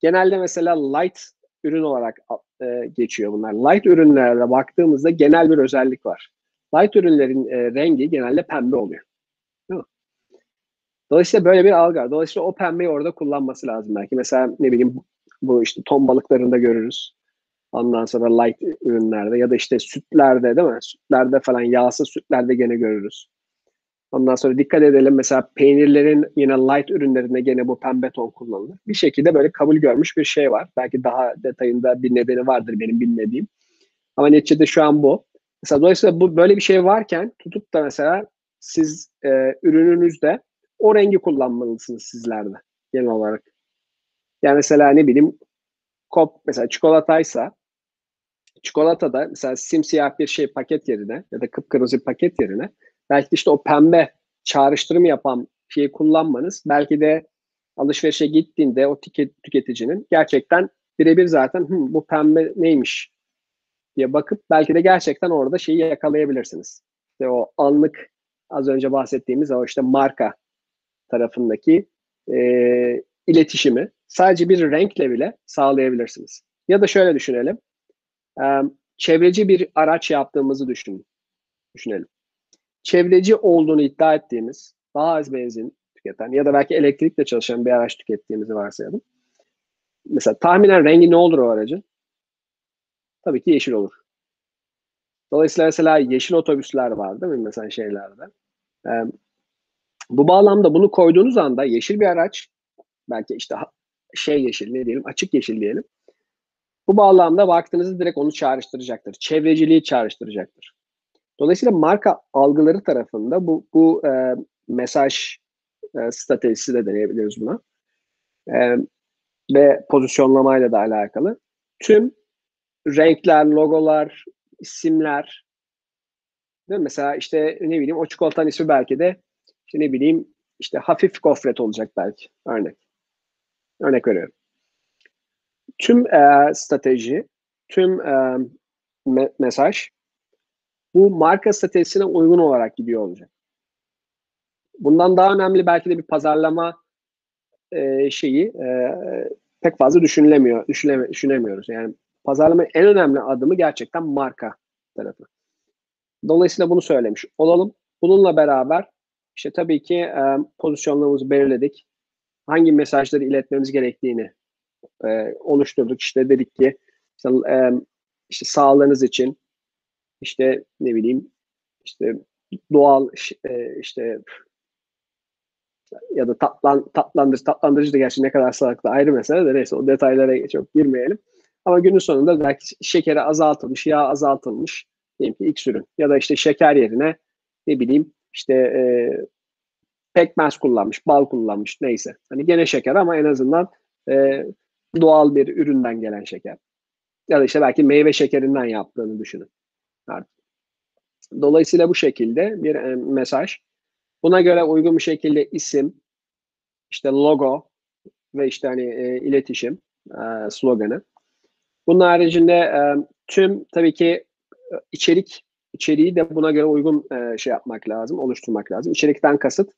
Genelde mesela light ürün olarak e, geçiyor bunlar. Light ürünlere baktığımızda genel bir özellik var. Light ürünlerin e, rengi genelde pembe oluyor. Dolayısıyla böyle bir algı var. Dolayısıyla o pembeyi orada kullanması lazım belki. Mesela ne bileyim bu işte ton balıklarında görürüz. Ondan sonra light ürünlerde ya da işte sütlerde değil mi? Sütlerde falan yağsız sütlerde gene görürüz. Ondan sonra dikkat edelim mesela peynirlerin yine light ürünlerinde gene bu pembe ton kullanılır. Bir şekilde böyle kabul görmüş bir şey var. Belki daha detayında bir nedeni vardır benim bilmediğim. Ama neticede şu an bu. Mesela dolayısıyla bu böyle bir şey varken tutup da mesela siz e, ürününüzde o rengi kullanmalısınız sizler de genel olarak. Yani mesela ne bileyim kop mesela çikolataysa çikolatada mesela simsiyah bir şey paket yerine ya da kıpkırmızı paket yerine belki işte o pembe çağrıştırım yapan şeyi kullanmanız belki de alışverişe gittiğinde o tüketicinin gerçekten birebir zaten bu pembe neymiş diye bakıp belki de gerçekten orada şeyi yakalayabilirsiniz. İşte o anlık az önce bahsettiğimiz o işte marka tarafındaki e, iletişimi sadece bir renkle bile sağlayabilirsiniz. Ya da şöyle düşünelim. E, çevreci bir araç yaptığımızı düşünün. Düşünelim. Çevreci olduğunu iddia ettiğimiz, daha az benzin tüketen ya da belki elektrikle çalışan bir araç tükettiğimizi varsayalım. Mesela tahminen rengi ne olur o aracın? Tabii ki yeşil olur. Dolayısıyla mesela yeşil otobüsler var değil mi mesela şeylerde? Bu bağlamda bunu koyduğunuz anda yeşil bir araç belki işte şey yeşil ne diyelim açık yeşil diyelim. Bu bağlamda baktığınızda direkt onu çağrıştıracaktır. Çevreciliği çağrıştıracaktır. Dolayısıyla marka algıları tarafında bu, bu e, mesaj e, stratejisi de deneyebiliriz buna. E, ve pozisyonlamayla da alakalı. Tüm renkler, logolar, isimler değil mi? Mesela işte ne bileyim o çikolatanın ismi belki de işte ne bileyim işte hafif gofret olacak belki örnek. Örnek veriyorum. Tüm e, strateji, tüm e, me- mesaj bu marka stratejisine uygun olarak gidiyor olacak. Bundan daha önemli belki de bir pazarlama e, şeyi e, pek fazla düşünülemiyor, düşüneme, düşünemiyoruz. Yani pazarlama en önemli adımı gerçekten marka tarafı. Dolayısıyla bunu söylemiş olalım. Bununla beraber işte tabii ki e, pozisyonlarımızı belirledik. Hangi mesajları iletmemiz gerektiğini e, oluşturduk. İşte dedik ki işte, e, işte sağlığınız için işte ne bileyim işte doğal e, işte ya da tatlan, tatlandırıcı, tatlandırıcı da gerçi ne kadar sağlıklı ayrı mesele de neyse o detaylara çok girmeyelim. Ama günün sonunda belki şekeri azaltılmış, yağ azaltılmış diyelim ki X ürün ya da işte şeker yerine ne bileyim işte e, pekmez kullanmış, bal kullanmış neyse. Hani gene şeker ama en azından e, doğal bir üründen gelen şeker. Ya da işte belki meyve şekerinden yaptığını düşünün. Dolayısıyla bu şekilde bir e, mesaj. Buna göre uygun bir şekilde isim, işte logo ve işte hani e, iletişim e, sloganı. Bunun haricinde e, tüm tabii ki e, içerik içeriği de buna göre uygun e, şey yapmak lazım, oluşturmak lazım. İçerikten kasıt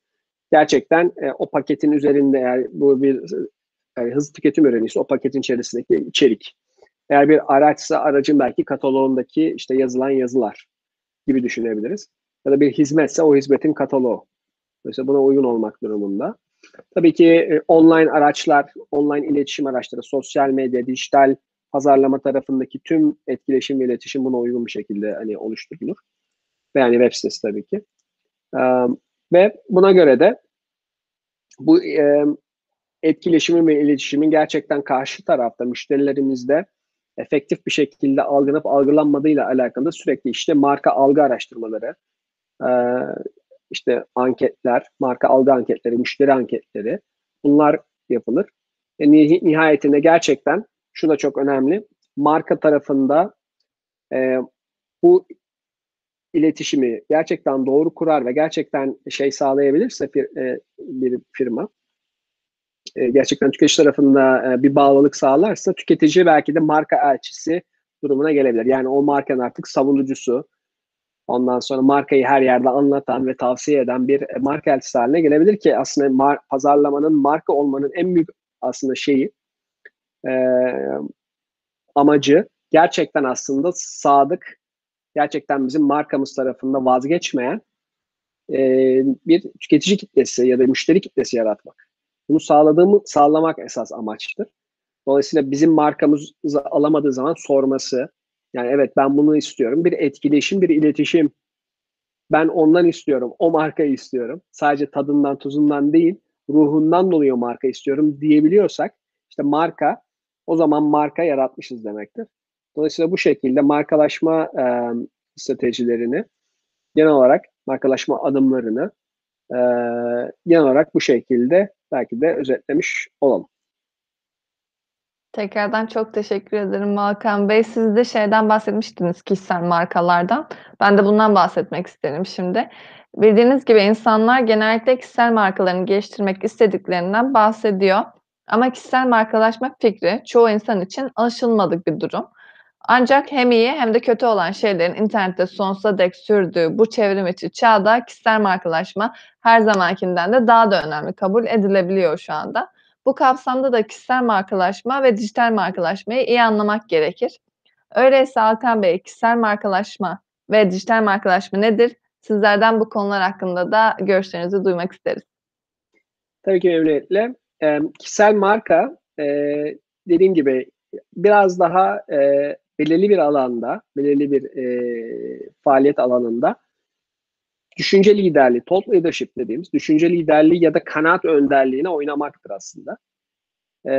gerçekten e, o paketin üzerinde eğer bu bir yani hızlı tüketim ürünüyse o paketin içerisindeki içerik. Eğer bir araçsa aracın belki kataloğundaki işte yazılan yazılar gibi düşünebiliriz. Ya da bir hizmetse o hizmetin kataloğu. Mesela buna uygun olmak durumunda. Tabii ki e, online araçlar, online iletişim araçları, sosyal medya, dijital pazarlama tarafındaki tüm etkileşim ve iletişim buna uygun bir şekilde hani oluşturulur. Yani web sitesi tabii ki. Ee, ve buna göre de bu e, etkileşimin ve iletişimin gerçekten karşı tarafta müşterilerimizde efektif bir şekilde algılanıp algılanmadığıyla alakalı sürekli işte marka algı araştırmaları, e, işte anketler, marka algı anketleri, müşteri anketleri bunlar yapılır. E, nihayetinde gerçekten şu da çok önemli. Marka tarafında e, bu iletişimi gerçekten doğru kurar ve gerçekten şey sağlayabilirse bir, e, bir firma e, gerçekten tüketici tarafında e, bir bağlılık sağlarsa tüketici belki de marka elçisi durumuna gelebilir. Yani o markanın artık savunucusu, ondan sonra markayı her yerde anlatan ve tavsiye eden bir marka elçisi haline gelebilir ki aslında mar- pazarlamanın marka olmanın en büyük aslında şeyi e, amacı gerçekten aslında sadık, gerçekten bizim markamız tarafında vazgeçmeyen e, bir tüketici kitlesi ya da müşteri kitlesi yaratmak. Bunu sağladığımı sağlamak esas amaçtır. Dolayısıyla bizim markamızı alamadığı zaman sorması, yani evet ben bunu istiyorum. Bir etkileşim, bir iletişim. Ben ondan istiyorum, o markayı istiyorum. Sadece tadından, tuzundan değil, ruhundan dolayı o marka istiyorum diyebiliyorsak, işte marka, o zaman marka yaratmışız demektir. Dolayısıyla bu şekilde markalaşma e, stratejilerini, genel olarak markalaşma adımlarını e, genel olarak bu şekilde belki de özetlemiş olalım. Tekrardan çok teşekkür ederim Malkan Bey. Siz de şeyden bahsetmiştiniz kişisel markalardan. Ben de bundan bahsetmek isterim şimdi. Bildiğiniz gibi insanlar genellikle kişisel markalarını geliştirmek istediklerinden bahsediyor. Ama kişisel markalaşma fikri çoğu insan için alışılmadık bir durum. Ancak hem iyi hem de kötü olan şeylerin internette sonsuza dek sürdüğü bu çevrim içi çağda kişisel markalaşma her zamankinden de daha da önemli kabul edilebiliyor şu anda. Bu kapsamda da kişisel markalaşma ve dijital markalaşmayı iyi anlamak gerekir. Öyleyse Hakan Bey, kişisel markalaşma ve dijital markalaşma nedir? Sizlerden bu konular hakkında da görüşlerinizi duymak isteriz. Tabii ki memnuniyetle. E, kişisel marka e, dediğim gibi biraz daha e, belirli bir alanda, belirli bir e, faaliyet alanında düşünce liderliği, top leadership dediğimiz düşünce liderliği ya da kanaat önderliğine oynamaktır aslında. e,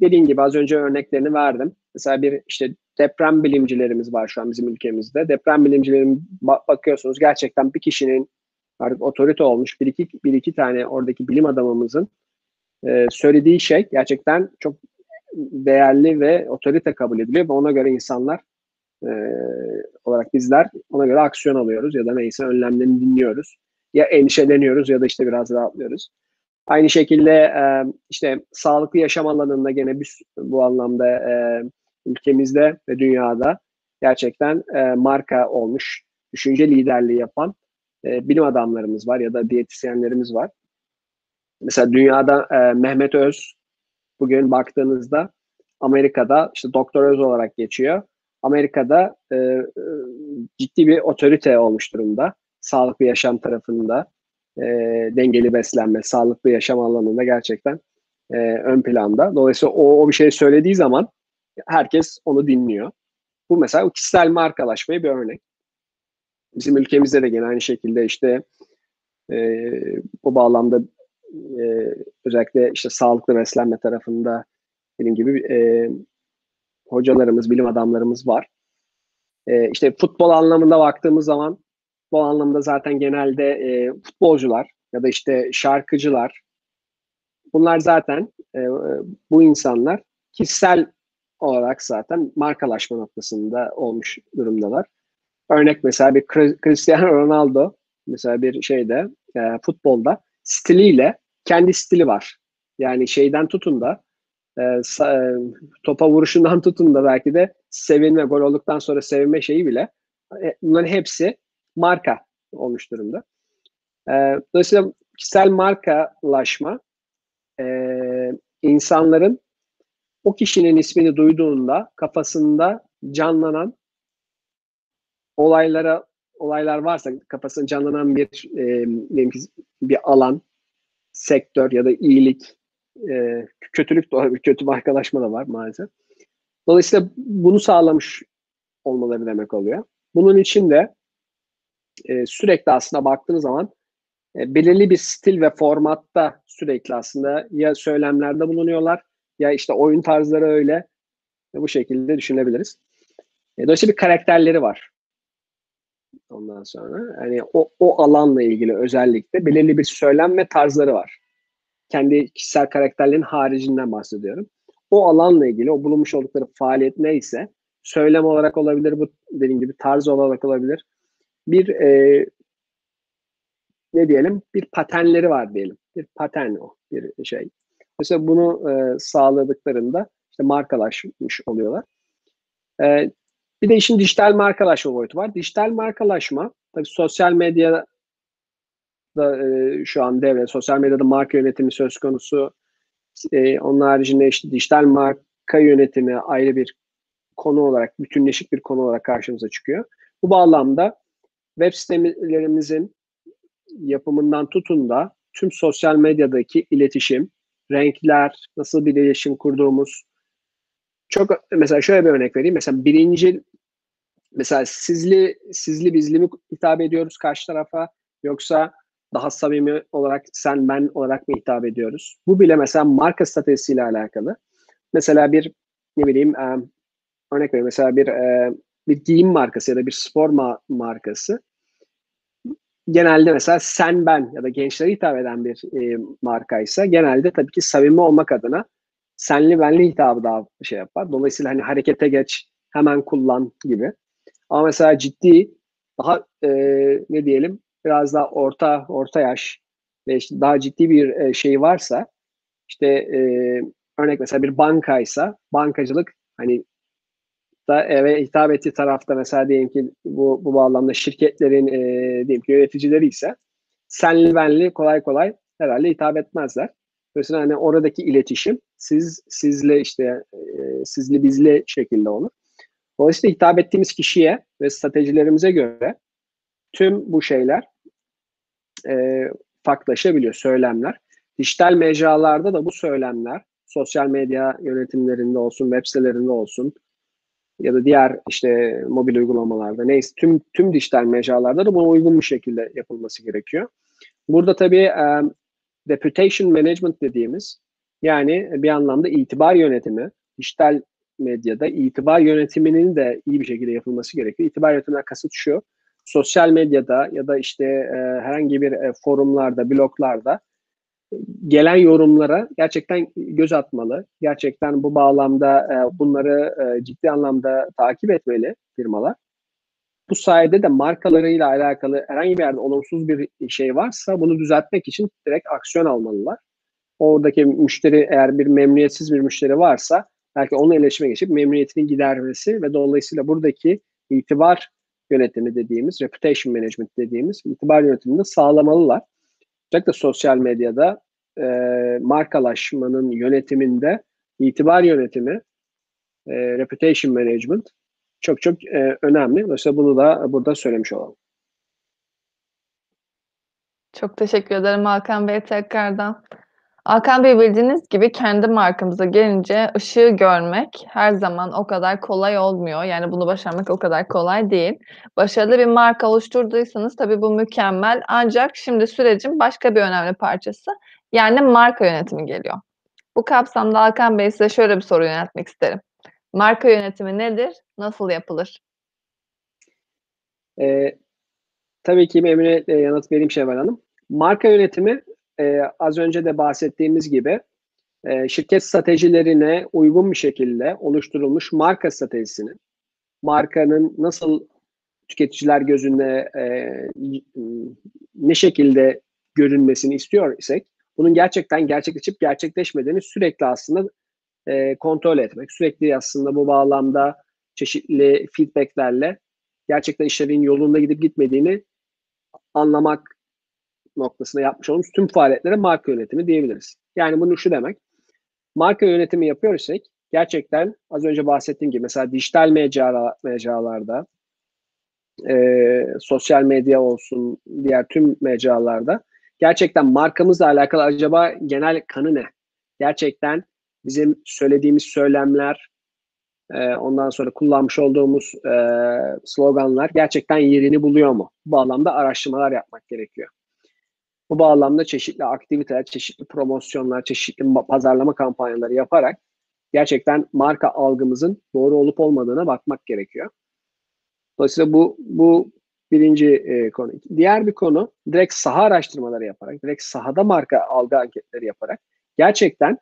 dediğim gibi az önce örneklerini verdim. Mesela bir işte deprem bilimcilerimiz var şu an bizim ülkemizde. Deprem bilimcilerin bakıyorsunuz gerçekten bir kişinin artık otorite olmuş bir iki, bir iki tane oradaki bilim adamımızın e, söylediği şey gerçekten çok değerli ve otorite kabul ediliyor ve ona göre insanlar e, olarak bizler ona göre aksiyon alıyoruz ya da neyse önlemlerini dinliyoruz. Ya endişeleniyoruz ya da işte biraz rahatlıyoruz. Aynı şekilde e, işte sağlıklı yaşam alanında gene bir, bu anlamda e, ülkemizde ve dünyada gerçekten e, marka olmuş, düşünce liderliği yapan e, bilim adamlarımız var ya da diyetisyenlerimiz var. Mesela dünyada e, Mehmet Öz bugün baktığınızda Amerika'da işte Doktor Öz olarak geçiyor. Amerika'da e, e, ciddi bir otorite olmuş durumda. Sağlıklı yaşam tarafında, e, dengeli beslenme, sağlıklı yaşam alanında gerçekten e, ön planda. Dolayısıyla o, o bir şey söylediği zaman herkes onu dinliyor. Bu mesela kişisel markalaşmaya bir örnek. Bizim ülkemizde de gene aynı şekilde işte e, bu bağlamda e, özellikle işte sağlıklı beslenme tarafında dediğim gibi e, hocalarımız, bilim adamlarımız var. E, işte futbol anlamında baktığımız zaman bu anlamda zaten genelde e, futbolcular ya da işte şarkıcılar bunlar zaten e, bu insanlar kişisel olarak zaten markalaşma noktasında olmuş durumdalar. Örnek mesela bir Cristiano Ronaldo mesela bir şeyde e, futbolda stiliyle kendi stili var. Yani şeyden tutun da e, e, topa vuruşundan tutun da belki de sevinme, gol olduktan sonra sevinme şeyi bile e, bunların hepsi marka olmuş durumda. E, dolayısıyla kişisel markalaşma e, insanların o kişinin ismini duyduğunda kafasında canlanan olaylara olaylar varsa kafasında canlanan bir e, bir alan, sektör ya da iyilik, e, kötülük de olabilir, kötü markalaşma da var maalesef. Dolayısıyla bunu sağlamış olmaları demek oluyor. Bunun için de e, sürekli aslında baktığınız zaman e, belirli bir stil ve formatta sürekli aslında ya söylemlerde bulunuyorlar ya işte oyun tarzları öyle. E, bu şekilde düşünebiliriz. E, dolayısıyla bir karakterleri var. Ondan sonra hani o, o alanla ilgili özellikle belirli bir söylem ve tarzları var. Kendi kişisel karakterlerin haricinden bahsediyorum. O alanla ilgili o bulunmuş oldukları faaliyet neyse söylem olarak olabilir bu dediğim gibi tarz olarak olabilir. Bir e, ne diyelim bir patenleri var diyelim. Bir paten o bir şey. Mesela bunu e, sağladıklarında işte markalaşmış oluyorlar. E, bir de işin dijital markalaşma boyutu var. Dijital markalaşma tabii sosyal medya da e, şu an devre. Sosyal medyada marka yönetimi söz konusu. E, onun haricinde işte dijital marka yönetimi ayrı bir konu olarak, bütünleşik bir konu olarak karşımıza çıkıyor. Bu bağlamda web sitelerimizin yapımından tutun da tüm sosyal medyadaki iletişim, renkler, nasıl bir iletişim kurduğumuz. Çok mesela şöyle bir örnek vereyim. Mesela birinci mesela sizli sizli bizli mi hitap ediyoruz karşı tarafa yoksa daha samimi olarak sen ben olarak mı hitap ediyoruz? Bu bile mesela marka stratejisiyle alakalı. Mesela bir ne bileyim um, örnek vereyim mesela bir e, bir giyim markası ya da bir spor ma- markası genelde mesela sen ben ya da gençlere hitap eden bir e, markaysa genelde tabii ki samimi olmak adına senli benli hitabı daha şey yapar. Dolayısıyla hani harekete geç, hemen kullan gibi. Ama mesela ciddi daha e, ne diyelim biraz daha orta orta yaş ve işte daha ciddi bir e, şey varsa işte e, örnek mesela bir bankaysa bankacılık hani da eve hitap ettiği tarafta mesela diyelim ki bu, bu bağlamda şirketlerin e, diyelim ki yöneticileri ise senli benli kolay kolay herhalde hitap etmezler. Mesela hani oradaki iletişim siz sizle işte e, sizli bizli şekilde olur. Dolayısıyla hitap ettiğimiz kişiye ve stratejilerimize göre tüm bu şeyler e, farklılaşabiliyor, söylemler. Dijital mecralarda da bu söylemler sosyal medya yönetimlerinde olsun, web sitelerinde olsun, ya da diğer işte mobil uygulamalarda neyse tüm tüm dijital mecralarda da buna uygun bir şekilde yapılması gerekiyor. Burada tabii e, reputation management dediğimiz Yani bir anlamda itibar yönetimi, dijital medyada itibar yönetiminin de iyi bir şekilde yapılması gerekiyor. İtibar yönetiminden kasıt şu, sosyal medyada ya da işte e, herhangi bir e, forumlarda, bloglarda gelen yorumlara gerçekten göz atmalı. Gerçekten bu bağlamda e, bunları e, ciddi anlamda takip etmeli firmalar. Bu sayede de markalarıyla alakalı herhangi bir yerde olumsuz bir şey varsa bunu düzeltmek için direkt aksiyon almalılar. Oradaki müşteri eğer bir memnuniyetsiz bir müşteri varsa belki onunla iletişime geçip memnuniyetini gidermesi ve dolayısıyla buradaki itibar yönetimi dediğimiz, reputation management dediğimiz itibar yönetimini sağlamalılar. Özellikle sosyal medyada e, markalaşmanın yönetiminde itibar yönetimi, e, reputation management çok çok e, önemli. Dolayısıyla bunu da burada söylemiş olalım. Çok teşekkür ederim Hakan Bey tekrardan. Hakan Bey bildiğiniz gibi kendi markamıza gelince ışığı görmek her zaman o kadar kolay olmuyor. Yani bunu başarmak o kadar kolay değil. Başarılı bir marka oluşturduysanız tabii bu mükemmel. Ancak şimdi sürecin başka bir önemli parçası yani marka yönetimi geliyor. Bu kapsamda Hakan Bey size şöyle bir soru yöneltmek isterim. Marka yönetimi nedir? Nasıl yapılır? Ee, tabii ki memnuniyetle yanıt vereyim Şevval Hanım. Marka yönetimi e, az önce de bahsettiğimiz gibi e, şirket stratejilerine uygun bir şekilde oluşturulmuş marka stratejisini, markanın nasıl tüketiciler gözünde e, ne şekilde görünmesini istiyor isek, bunun gerçekten gerçekleşip gerçekleşmediğini sürekli aslında e, kontrol etmek, sürekli aslında bu bağlamda çeşitli feedbacklerle gerçekten işlerin yolunda gidip gitmediğini anlamak noktasında yapmış olduğumuz tüm faaliyetlere marka yönetimi diyebiliriz. Yani bunu şu demek. Marka yönetimi yapıyorsak gerçekten az önce bahsettiğim gibi mesela dijital mecra, mecralarda e, sosyal medya olsun diğer tüm mecralarda gerçekten markamızla alakalı acaba genel kanı ne? Gerçekten bizim söylediğimiz söylemler e, ondan sonra kullanmış olduğumuz e, sloganlar gerçekten yerini buluyor mu? Bu bağlamda araştırmalar yapmak gerekiyor. Bu bağlamda çeşitli aktiviteler, çeşitli promosyonlar, çeşitli pazarlama kampanyaları yaparak gerçekten marka algımızın doğru olup olmadığına bakmak gerekiyor. Dolayısıyla bu bu birinci e, konu. Diğer bir konu direkt saha araştırmaları yaparak, direkt sahada marka algı anketleri yaparak gerçekten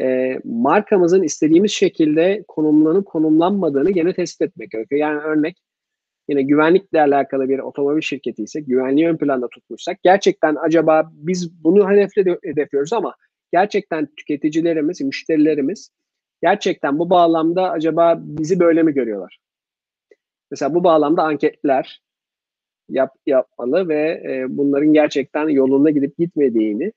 e, markamızın istediğimiz şekilde konumlanıp konumlanmadığını gene tespit etmek gerekiyor. Yani örnek yine güvenlikle alakalı bir otomobil şirketi ise güvenliği ön planda tutmuşsak gerçekten acaba biz bunu hedefle hedefliyoruz ama gerçekten tüketicilerimiz, müşterilerimiz gerçekten bu bağlamda acaba bizi böyle mi görüyorlar? Mesela bu bağlamda anketler yap, yapmalı ve e, bunların gerçekten yolunda gidip gitmediğini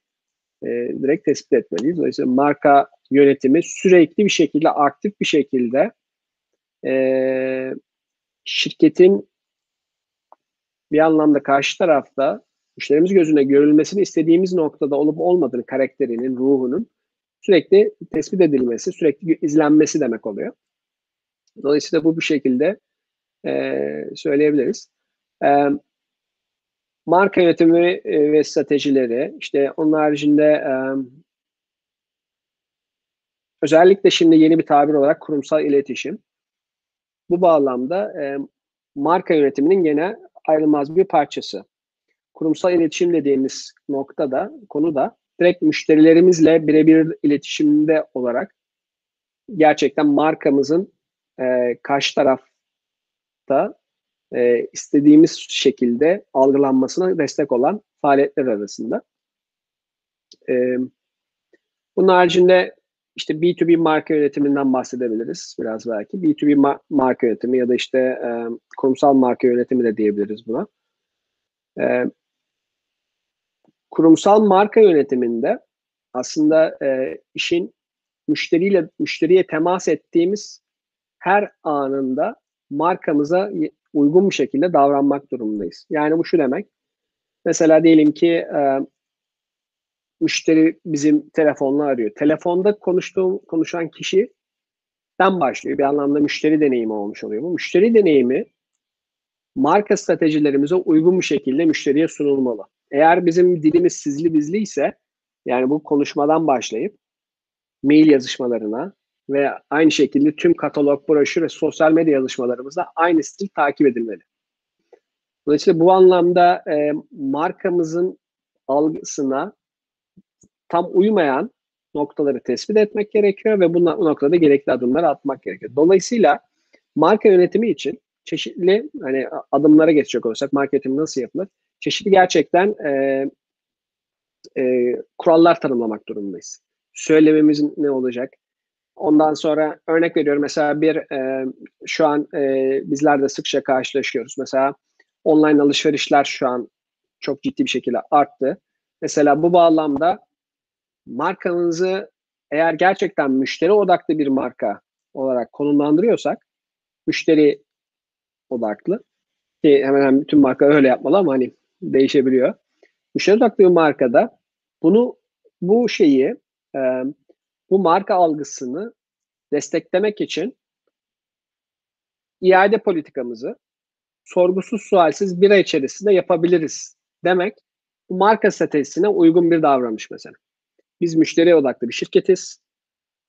e, direkt tespit etmeliyiz. Dolayısıyla marka yönetimi sürekli bir şekilde, aktif bir şekilde e, şirketin bir anlamda karşı tarafta müşterimiz gözüne görülmesini istediğimiz noktada olup olmadığını, karakterinin, ruhunun sürekli tespit edilmesi, sürekli izlenmesi demek oluyor. Dolayısıyla bu bir şekilde e, söyleyebiliriz. E, marka yönetimi e, ve stratejileri, işte onun haricinde e, özellikle şimdi yeni bir tabir olarak kurumsal iletişim. Bu bağlamda e, marka yönetiminin gene ayrılmaz bir parçası. Kurumsal iletişim dediğimiz noktada, konuda direkt müşterilerimizle birebir iletişimde olarak gerçekten markamızın e, karşı tarafta e, istediğimiz şekilde algılanmasına destek olan faaliyetler arasında. E, bunun haricinde işte B2B marka yönetiminden bahsedebiliriz biraz belki. B2B ma- marka yönetimi ya da işte e, kurumsal marka yönetimi de diyebiliriz buna. E, kurumsal marka yönetiminde aslında e, işin müşteriyle müşteriye temas ettiğimiz her anında markamıza uygun bir şekilde davranmak durumundayız. Yani bu şu demek. Mesela diyelim ki e, müşteri bizim telefonla arıyor. Telefonda konuştuğum konuşan kişiden başlıyor. Bir anlamda müşteri deneyimi olmuş oluyor. Bu müşteri deneyimi marka stratejilerimize uygun bir şekilde müşteriye sunulmalı. Eğer bizim dilimiz sizli bizli ise yani bu konuşmadan başlayıp mail yazışmalarına ve aynı şekilde tüm katalog, broşür ve sosyal medya yazışmalarımızda aynı stil takip edilmeli. Dolayısıyla bu anlamda e, markamızın algısına tam uymayan noktaları tespit etmek gerekiyor ve bu noktada gerekli adımları atmak gerekiyor. Dolayısıyla marka yönetimi için çeşitli hani adımlara geçecek olursak marketing nasıl yapılır? Çeşitli gerçekten e, e, kurallar tanımlamak durumundayız. Söylememiz ne olacak? Ondan sonra örnek veriyorum mesela bir e, şu an e, bizler de sıkça karşılaşıyoruz. Mesela online alışverişler şu an çok ciddi bir şekilde arttı. Mesela bu bağlamda markanızı eğer gerçekten müşteri odaklı bir marka olarak konumlandırıyorsak müşteri odaklı ki hemen hemen bütün marka öyle yapmalı ama hani değişebiliyor. Müşteri odaklı bir markada bunu bu şeyi e, bu marka algısını desteklemek için iade politikamızı sorgusuz sualsiz bir ay içerisinde yapabiliriz demek bu marka stratejisine uygun bir davranış mesela. Biz müşteri odaklı bir şirketiz.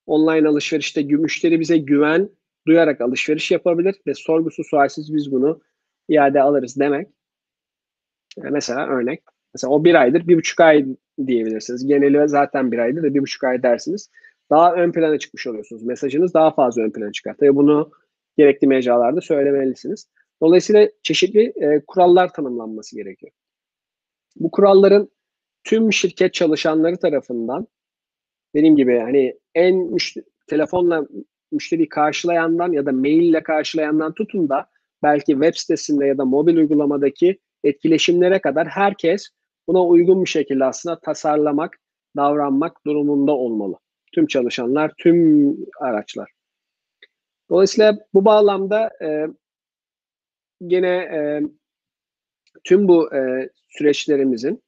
Online alışverişte müşteri bize güven duyarak alışveriş yapabilir ve sorgusuz sualsiz biz bunu iade alırız demek. Yani mesela örnek. Mesela o bir aydır, bir buçuk ay diyebilirsiniz. Geneli zaten bir aydır da bir buçuk ay dersiniz. Daha ön plana çıkmış oluyorsunuz. Mesajınız daha fazla ön plana çıkar. Tabii bunu gerekli mecralarda söylemelisiniz. Dolayısıyla çeşitli e, kurallar tanımlanması gerekiyor. Bu kuralların tüm şirket çalışanları tarafından dediğim gibi hani en müşteri, telefonla müşteri karşılayandan ya da maille karşılayandan tutun da belki web sitesinde ya da mobil uygulamadaki etkileşimlere kadar herkes buna uygun bir şekilde aslında tasarlamak, davranmak durumunda olmalı. Tüm çalışanlar, tüm araçlar. Dolayısıyla bu bağlamda e, gene e, tüm bu e, süreçlerimizin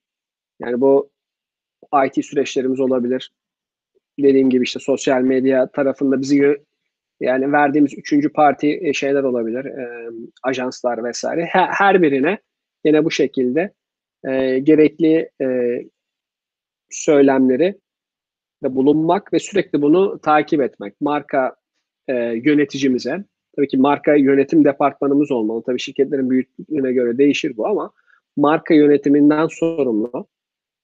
yani bu IT süreçlerimiz olabilir. Dediğim gibi işte sosyal medya tarafında bizi yani verdiğimiz üçüncü parti e, şeyler olabilir. E, ajanslar vesaire. Her, her birine yine bu şekilde e, gerekli e, söylemleri bulunmak ve sürekli bunu takip etmek. Marka e, yöneticimize, tabii ki marka yönetim departmanımız olmalı. Tabii şirketlerin büyüklüğüne göre değişir bu ama marka yönetiminden sorumlu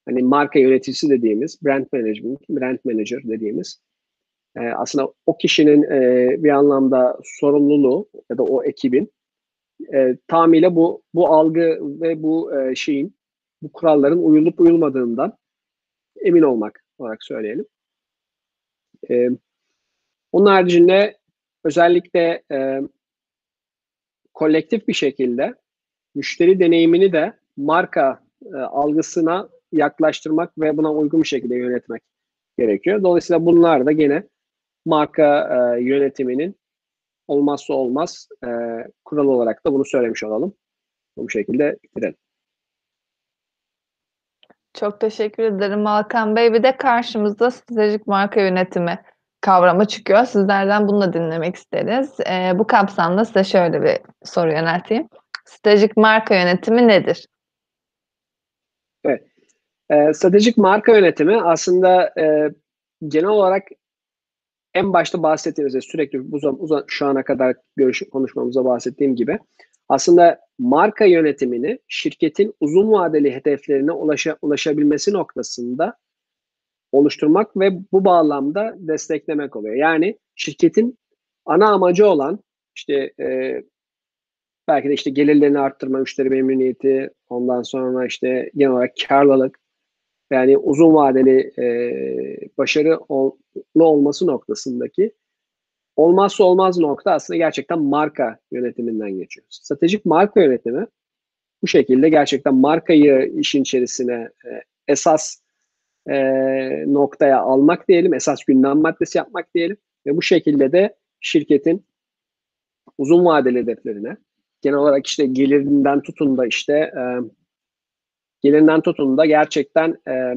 hani marka yöneticisi dediğimiz brand management, brand manager dediğimiz e, aslında o kişinin e, bir anlamda sorumluluğu ya da o ekibin e, tamamıyla bu bu algı ve bu e, şeyin bu kuralların uyulup uyulmadığından emin olmak olarak söyleyelim. E, onun haricinde özellikle e, kolektif bir şekilde müşteri deneyimini de marka e, algısına yaklaştırmak ve buna uygun bir şekilde yönetmek gerekiyor. Dolayısıyla bunlar da gene marka e, yönetiminin olmazsa olmaz e, kural olarak da bunu söylemiş olalım. Bu şekilde bitirelim. Çok teşekkür ederim Hakan Bey. Bir de karşımızda stratejik marka yönetimi kavramı çıkıyor. Sizlerden bunu da dinlemek isteriz. E, bu kapsamda size şöyle bir soru yönelteyim. Stratejik marka yönetimi nedir? Evet. E, stratejik marka yönetimi aslında e, genel olarak en başta bahsettiğimizde sürekli uzun, uzun, şu ana kadar görüş, konuşmamıza bahsettiğim gibi aslında marka yönetimini şirketin uzun vadeli hedeflerine ulaşa, ulaşabilmesi noktasında oluşturmak ve bu bağlamda desteklemek oluyor. Yani şirketin ana amacı olan işte e, belki de işte gelirlerini arttırma, müşteri memnuniyeti, ondan sonra işte genel olarak karlılık, yani uzun vadeli e, başarılı olması noktasındaki olmazsa olmaz nokta aslında gerçekten marka yönetiminden geçiyor. Stratejik marka yönetimi bu şekilde gerçekten markayı işin içerisine e, esas e, noktaya almak diyelim, esas gündem maddesi yapmak diyelim ve bu şekilde de şirketin uzun vadeli hedeflerine genel olarak işte gelirinden tutun da işte e, gelirinden tutun da gerçekten e,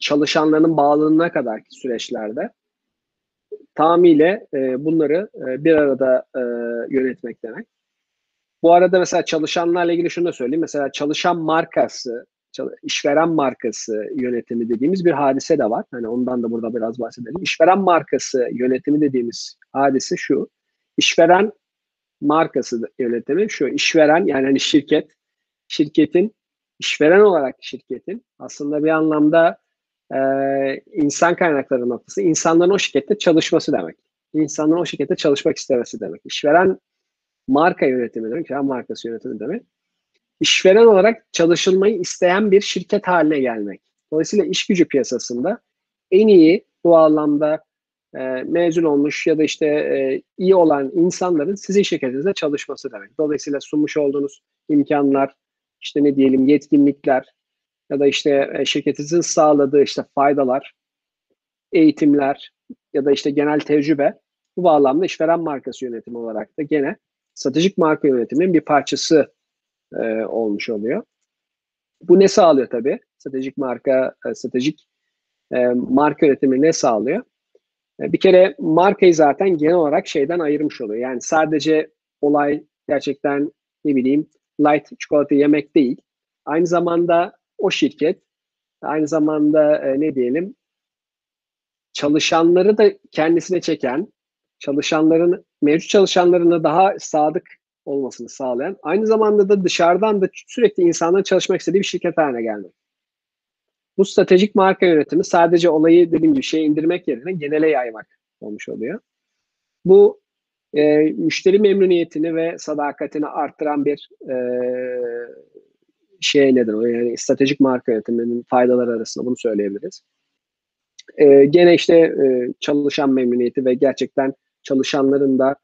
çalışanların bağlılığına kadar süreçlerde tamamıyla e, bunları e, bir arada e, yönetmek demek. Bu arada mesela çalışanlarla ilgili şunu da söyleyeyim. Mesela çalışan markası işveren markası yönetimi dediğimiz bir hadise de var. Hani ondan da burada biraz bahsedelim. İşveren markası yönetimi dediğimiz hadise şu. İşveren markası yönetimi şu. İşveren yani hani şirket, şirketin işveren olarak şirketin aslında bir anlamda e, insan kaynakları noktası insanların o şirkette çalışması demek. İnsanların o şirkette çalışmak istemesi demek. İşveren marka yönetimi demek, işveren markası yönetimi demek. İşveren olarak çalışılmayı isteyen bir şirket haline gelmek. Dolayısıyla iş gücü piyasasında en iyi bu anlamda e, mezun olmuş ya da işte e, iyi olan insanların sizin şirketinizde çalışması demek. Dolayısıyla sunmuş olduğunuz imkanlar, işte ne diyelim yetkinlikler ya da işte e, şirketinizin sağladığı işte faydalar, eğitimler ya da işte genel tecrübe bu bağlamda işveren markası yönetimi olarak da gene stratejik marka yönetiminin bir parçası e, olmuş oluyor. Bu ne sağlıyor tabii? Stratejik marka, e, stratejik e, marka yönetimi ne sağlıyor? E, bir kere markayı zaten genel olarak şeyden ayırmış oluyor. Yani sadece olay gerçekten ne bileyim light çikolata yemek değil. Aynı zamanda o şirket aynı zamanda e, ne diyelim çalışanları da kendisine çeken, çalışanların mevcut çalışanlarına daha sadık olmasını sağlayan, aynı zamanda da dışarıdan da sürekli insanların çalışmak istediği bir şirket haline gelmek. Bu stratejik marka yönetimi sadece olayı dediğim gibi şey indirmek yerine genele yaymak olmuş oluyor. Bu e, müşteri memnuniyetini ve sadakatini arttıran bir e, şey nedir o yani stratejik marka yönetiminin faydaları arasında bunu söyleyebiliriz. E, gene işte e, çalışan memnuniyeti ve gerçekten çalışanların da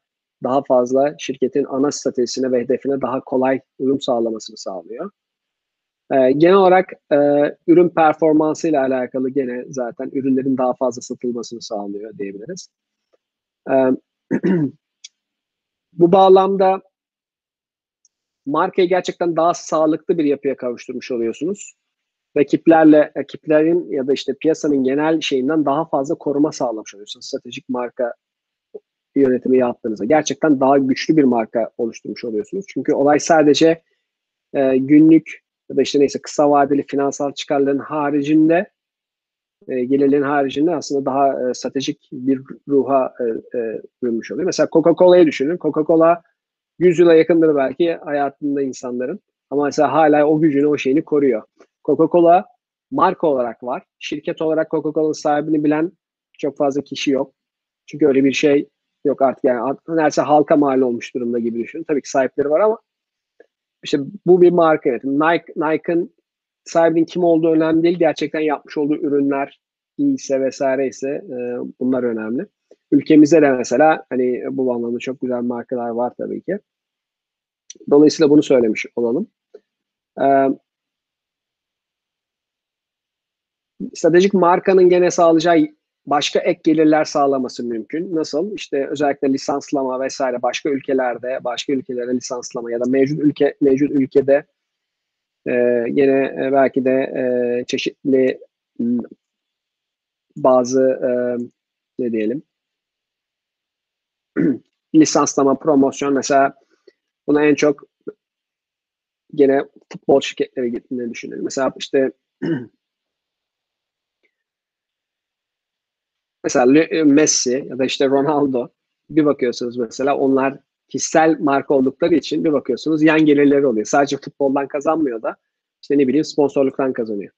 daha fazla şirketin ana stratejisine ve hedefine daha kolay uyum sağlamasını sağlıyor. E, genel olarak e, ürün performansı ile alakalı gene zaten ürünlerin daha fazla satılmasını sağlıyor diyebiliriz. E, bu bağlamda markayı gerçekten daha sağlıklı bir yapıya kavuşturmuş oluyorsunuz. Rakiplerle, rakiplerin ya da işte piyasanın genel şeyinden daha fazla koruma sağlamış oluyorsunuz. Stratejik marka yönetimi yaptığınızda. Gerçekten daha güçlü bir marka oluşturmuş oluyorsunuz. Çünkü olay sadece e, günlük ya da işte neyse kısa vadeli finansal çıkarların haricinde e, gelirlerin haricinde aslında daha e, stratejik bir ruha e, e, bürünmüş oluyor. Mesela Coca-Cola'yı düşünün. Coca-Cola 100 yıla yakındır belki hayatında insanların. Ama mesela hala o gücünü, o şeyini koruyor. Coca-Cola marka olarak var. Şirket olarak Coca-Cola'nın sahibini bilen çok fazla kişi yok. Çünkü öyle bir şey yok artık yani neredeyse halka mal olmuş durumda gibi düşünün. Tabii ki sahipleri var ama işte bu bir marka yönetimi. Nike, Nike'ın sahibinin kim olduğu önemli değil. Gerçekten yapmış olduğu ürünler iyiyse vesaire ise e, bunlar önemli. Ülkemizde de mesela hani bu anlamda çok güzel markalar var tabii ki. Dolayısıyla bunu söylemiş olalım. Ee, stratejik markanın gene sağlayacağı başka ek gelirler sağlaması mümkün. Nasıl? İşte özellikle lisanslama vesaire başka ülkelerde, başka ülkelere lisanslama ya da mevcut ülke mevcut ülkede e, yine e, belki de e, çeşitli bazı e, ne diyelim lisanslama, promosyon mesela buna en çok gene futbol şirketleri gittiğini düşünelim. Mesela işte mesela e, Messi ya da işte Ronaldo bir bakıyorsunuz mesela onlar kişisel marka oldukları için bir bakıyorsunuz yan gelirleri oluyor. Sadece futboldan kazanmıyor da işte ne bileyim sponsorluktan kazanıyor.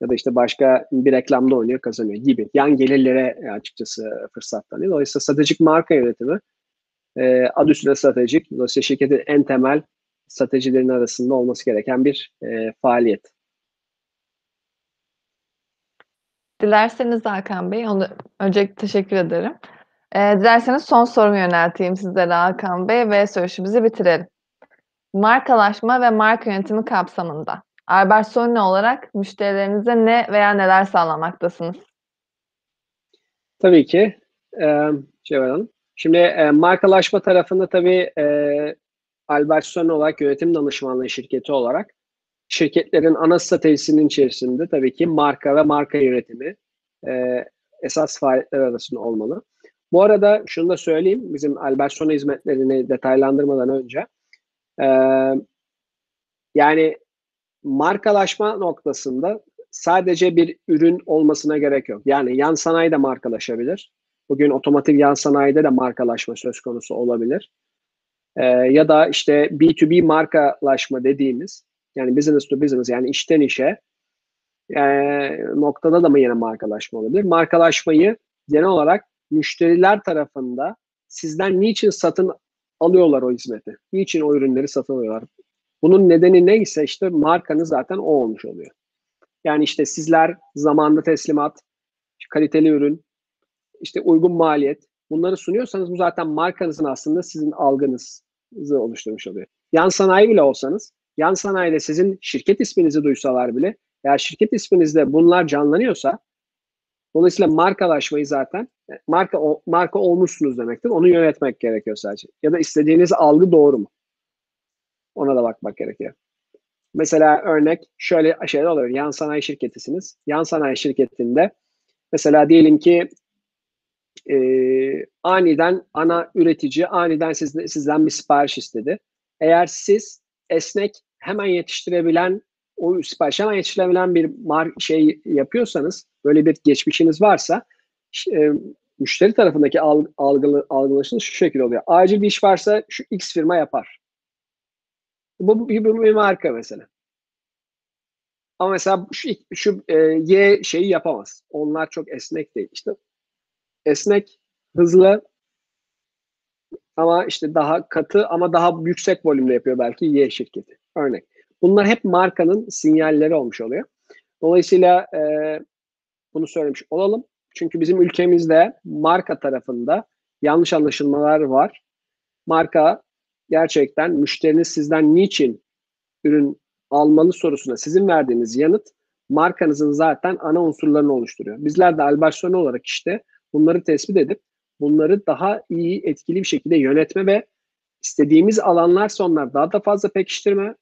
Ya da işte başka bir reklamda oynuyor kazanıyor gibi. Yan gelirlere açıkçası fırsat tanıyor. Dolayısıyla stratejik marka yönetimi e, adı üstünde stratejik. Dolayısıyla şirketin en temel stratejilerin arasında olması gereken bir e, faaliyet. Dilerseniz Hakan Bey, onu öncelikle teşekkür ederim. E, dilerseniz son sorumu yönelteyim sizlere Hakan Bey ve söyleşimizi bitirelim. Markalaşma ve marka yönetimi kapsamında Albert Sony olarak müşterilerinize ne veya neler sağlamaktasınız? Tabii ki. Ee, Cevher Hanım. Şimdi e, markalaşma tarafında tabii e, Albert Sony olarak yönetim danışmanlığı şirketi olarak şirketlerin ana stratejisinin içerisinde tabii ki marka ve marka yönetimi e, esas faaliyetler arasında olmalı. Bu arada şunu da söyleyeyim, bizim Albertsona hizmetlerini detaylandırmadan önce e, yani markalaşma noktasında sadece bir ürün olmasına gerek yok. Yani yan sanayi de markalaşabilir. Bugün otomotiv yan sanayide de markalaşma söz konusu olabilir. Ee, ya da işte B2B markalaşma dediğimiz yani business to business yani işten işe e, noktada da mı yine markalaşma olabilir? Markalaşmayı genel olarak müşteriler tarafında sizden niçin satın alıyorlar o hizmeti? Niçin o ürünleri satın alıyorlar? Bunun nedeni neyse işte markanız zaten o olmuş oluyor. Yani işte sizler zamanda teslimat, kaliteli ürün, işte uygun maliyet bunları sunuyorsanız bu zaten markanızın aslında sizin algınızı oluşturmuş oluyor. Yan sanayi bile olsanız, yan sanayide sizin şirket isminizi duysalar bile eğer şirket isminizde bunlar canlanıyorsa dolayısıyla markalaşmayı zaten marka marka olmuşsunuz demektir. Onu yönetmek gerekiyor sadece. Ya da istediğiniz algı doğru mu? Ona da bakmak gerekiyor. Mesela örnek şöyle şeyler oluyor. Yan sanayi şirketisiniz. Yan sanayi şirketinde mesela diyelim ki e, aniden ana üretici aniden siz, sizden bir sipariş istedi. Eğer siz esnek hemen yetiştirebilen o sipariş hemen yetiştirebilen bir mar şey yapıyorsanız böyle bir geçmişiniz varsa e, müşteri tarafındaki alg algılı, algılaşınız şu şekilde oluyor. Acil bir iş varsa şu X firma yapar. Bu, bu bir marka mesela. Ama mesela şu, şu e, Y şeyi yapamaz. Onlar çok esnek değil. İşte esnek, hızlı ama işte daha katı ama daha yüksek volümle yapıyor belki Y şirketi. Örnek. Bunlar hep markanın sinyalleri olmuş oluyor. Dolayısıyla e, bunu söylemiş olalım. Çünkü bizim ülkemizde marka tarafında yanlış anlaşılmalar var. Marka gerçekten müşteriniz sizden niçin ürün almalı sorusuna sizin verdiğiniz yanıt markanızın zaten ana unsurlarını oluşturuyor. Bizler de Albertsone olarak işte bunları tespit edip bunları daha iyi, etkili bir şekilde yönetme ve istediğimiz alanlarsa onlar daha da fazla pekiştirme,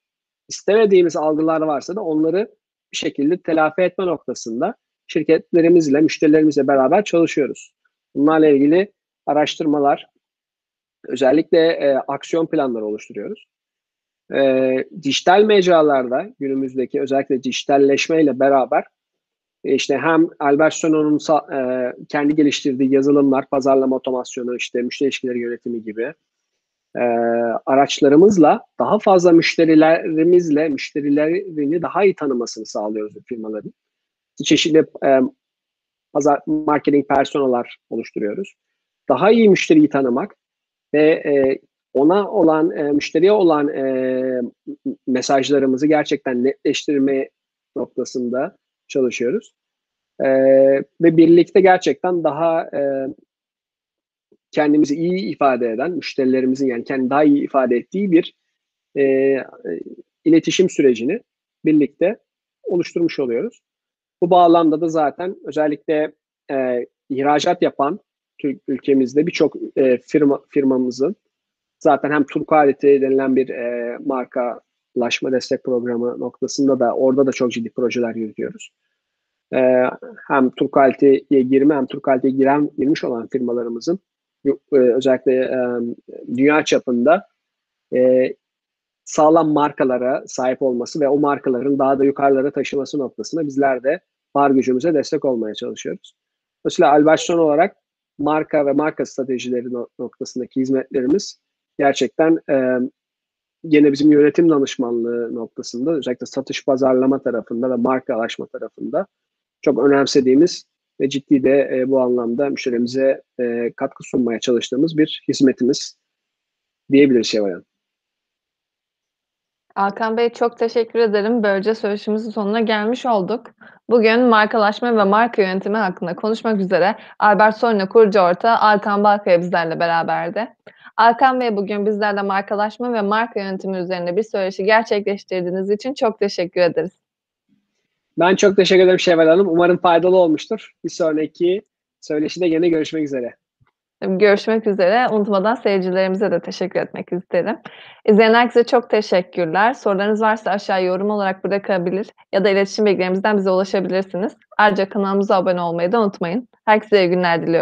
istemediğimiz algılar varsa da onları bir şekilde telafi etme noktasında şirketlerimizle, müşterilerimizle beraber çalışıyoruz. Bunlarla ilgili araştırmalar, özellikle e, aksiyon planları oluşturuyoruz. E, dijital mecralarda günümüzdeki özellikle dijitalleşmeyle beraber e, işte hem Albert Sono'nun e, kendi geliştirdiği yazılımlar, pazarlama otomasyonu, işte müşteri ilişkileri yönetimi gibi e, araçlarımızla daha fazla müşterilerimizle müşterilerini daha iyi tanımasını sağlıyoruz firmaların. Çeşitli e, pazar marketing personeller oluşturuyoruz. Daha iyi müşteriyi tanımak ve e, ona olan e, müşteriye olan e, mesajlarımızı gerçekten netleştirme noktasında çalışıyoruz. E, ve birlikte gerçekten daha e, kendimizi iyi ifade eden, müşterilerimizin yani kendini daha iyi ifade ettiği bir e, iletişim sürecini birlikte oluşturmuş oluyoruz. Bu bağlamda da zaten özellikle e, ihracat yapan Türk ülkemizde birçok e, firma firmamızın zaten hem Turk aleti denilen bir e, markalaşma destek programı noktasında da orada da çok ciddi projeler yürütüyoruz. E, hem Turk aletiye girme hem Turk aletiye giren girmiş olan firmalarımızın e, özellikle e, dünya çapında e, sağlam markalara sahip olması ve o markaların daha da yukarılara taşıması noktasında bizler de var gücümüze destek olmaya çalışıyoruz. Dolayısıyla Albertson olarak marka ve marka stratejileri noktasındaki hizmetlerimiz gerçekten e, yine bizim yönetim danışmanlığı noktasında özellikle satış pazarlama tarafında ve markalaşma tarafında çok önemsediğimiz ve ciddi de e, bu anlamda müşterimize e, katkı sunmaya çalıştığımız bir hizmetimiz diyebiliriz Şevval Hanım. Alkan Bey çok teşekkür ederim. Böylece söyleşimizin sonuna gelmiş olduk. Bugün markalaşma ve marka yönetimi hakkında konuşmak üzere Albert Sorna kurucu ortağı Alkan Balkaya bizlerle beraberdi. Alkan Bey bugün bizlerle markalaşma ve marka yönetimi üzerine bir söyleşi gerçekleştirdiğiniz için çok teşekkür ederiz. Ben çok teşekkür ederim Şevval Hanım. Umarım faydalı olmuştur. Bir sonraki söyleşide yine görüşmek üzere. Görüşmek üzere. Unutmadan seyircilerimize de teşekkür etmek isterim. İzleyen herkese çok teşekkürler. Sorularınız varsa aşağı yorum olarak bırakabilir ya da iletişim bilgilerimizden bize ulaşabilirsiniz. Ayrıca kanalımıza abone olmayı da unutmayın. Herkese iyi günler diliyorum.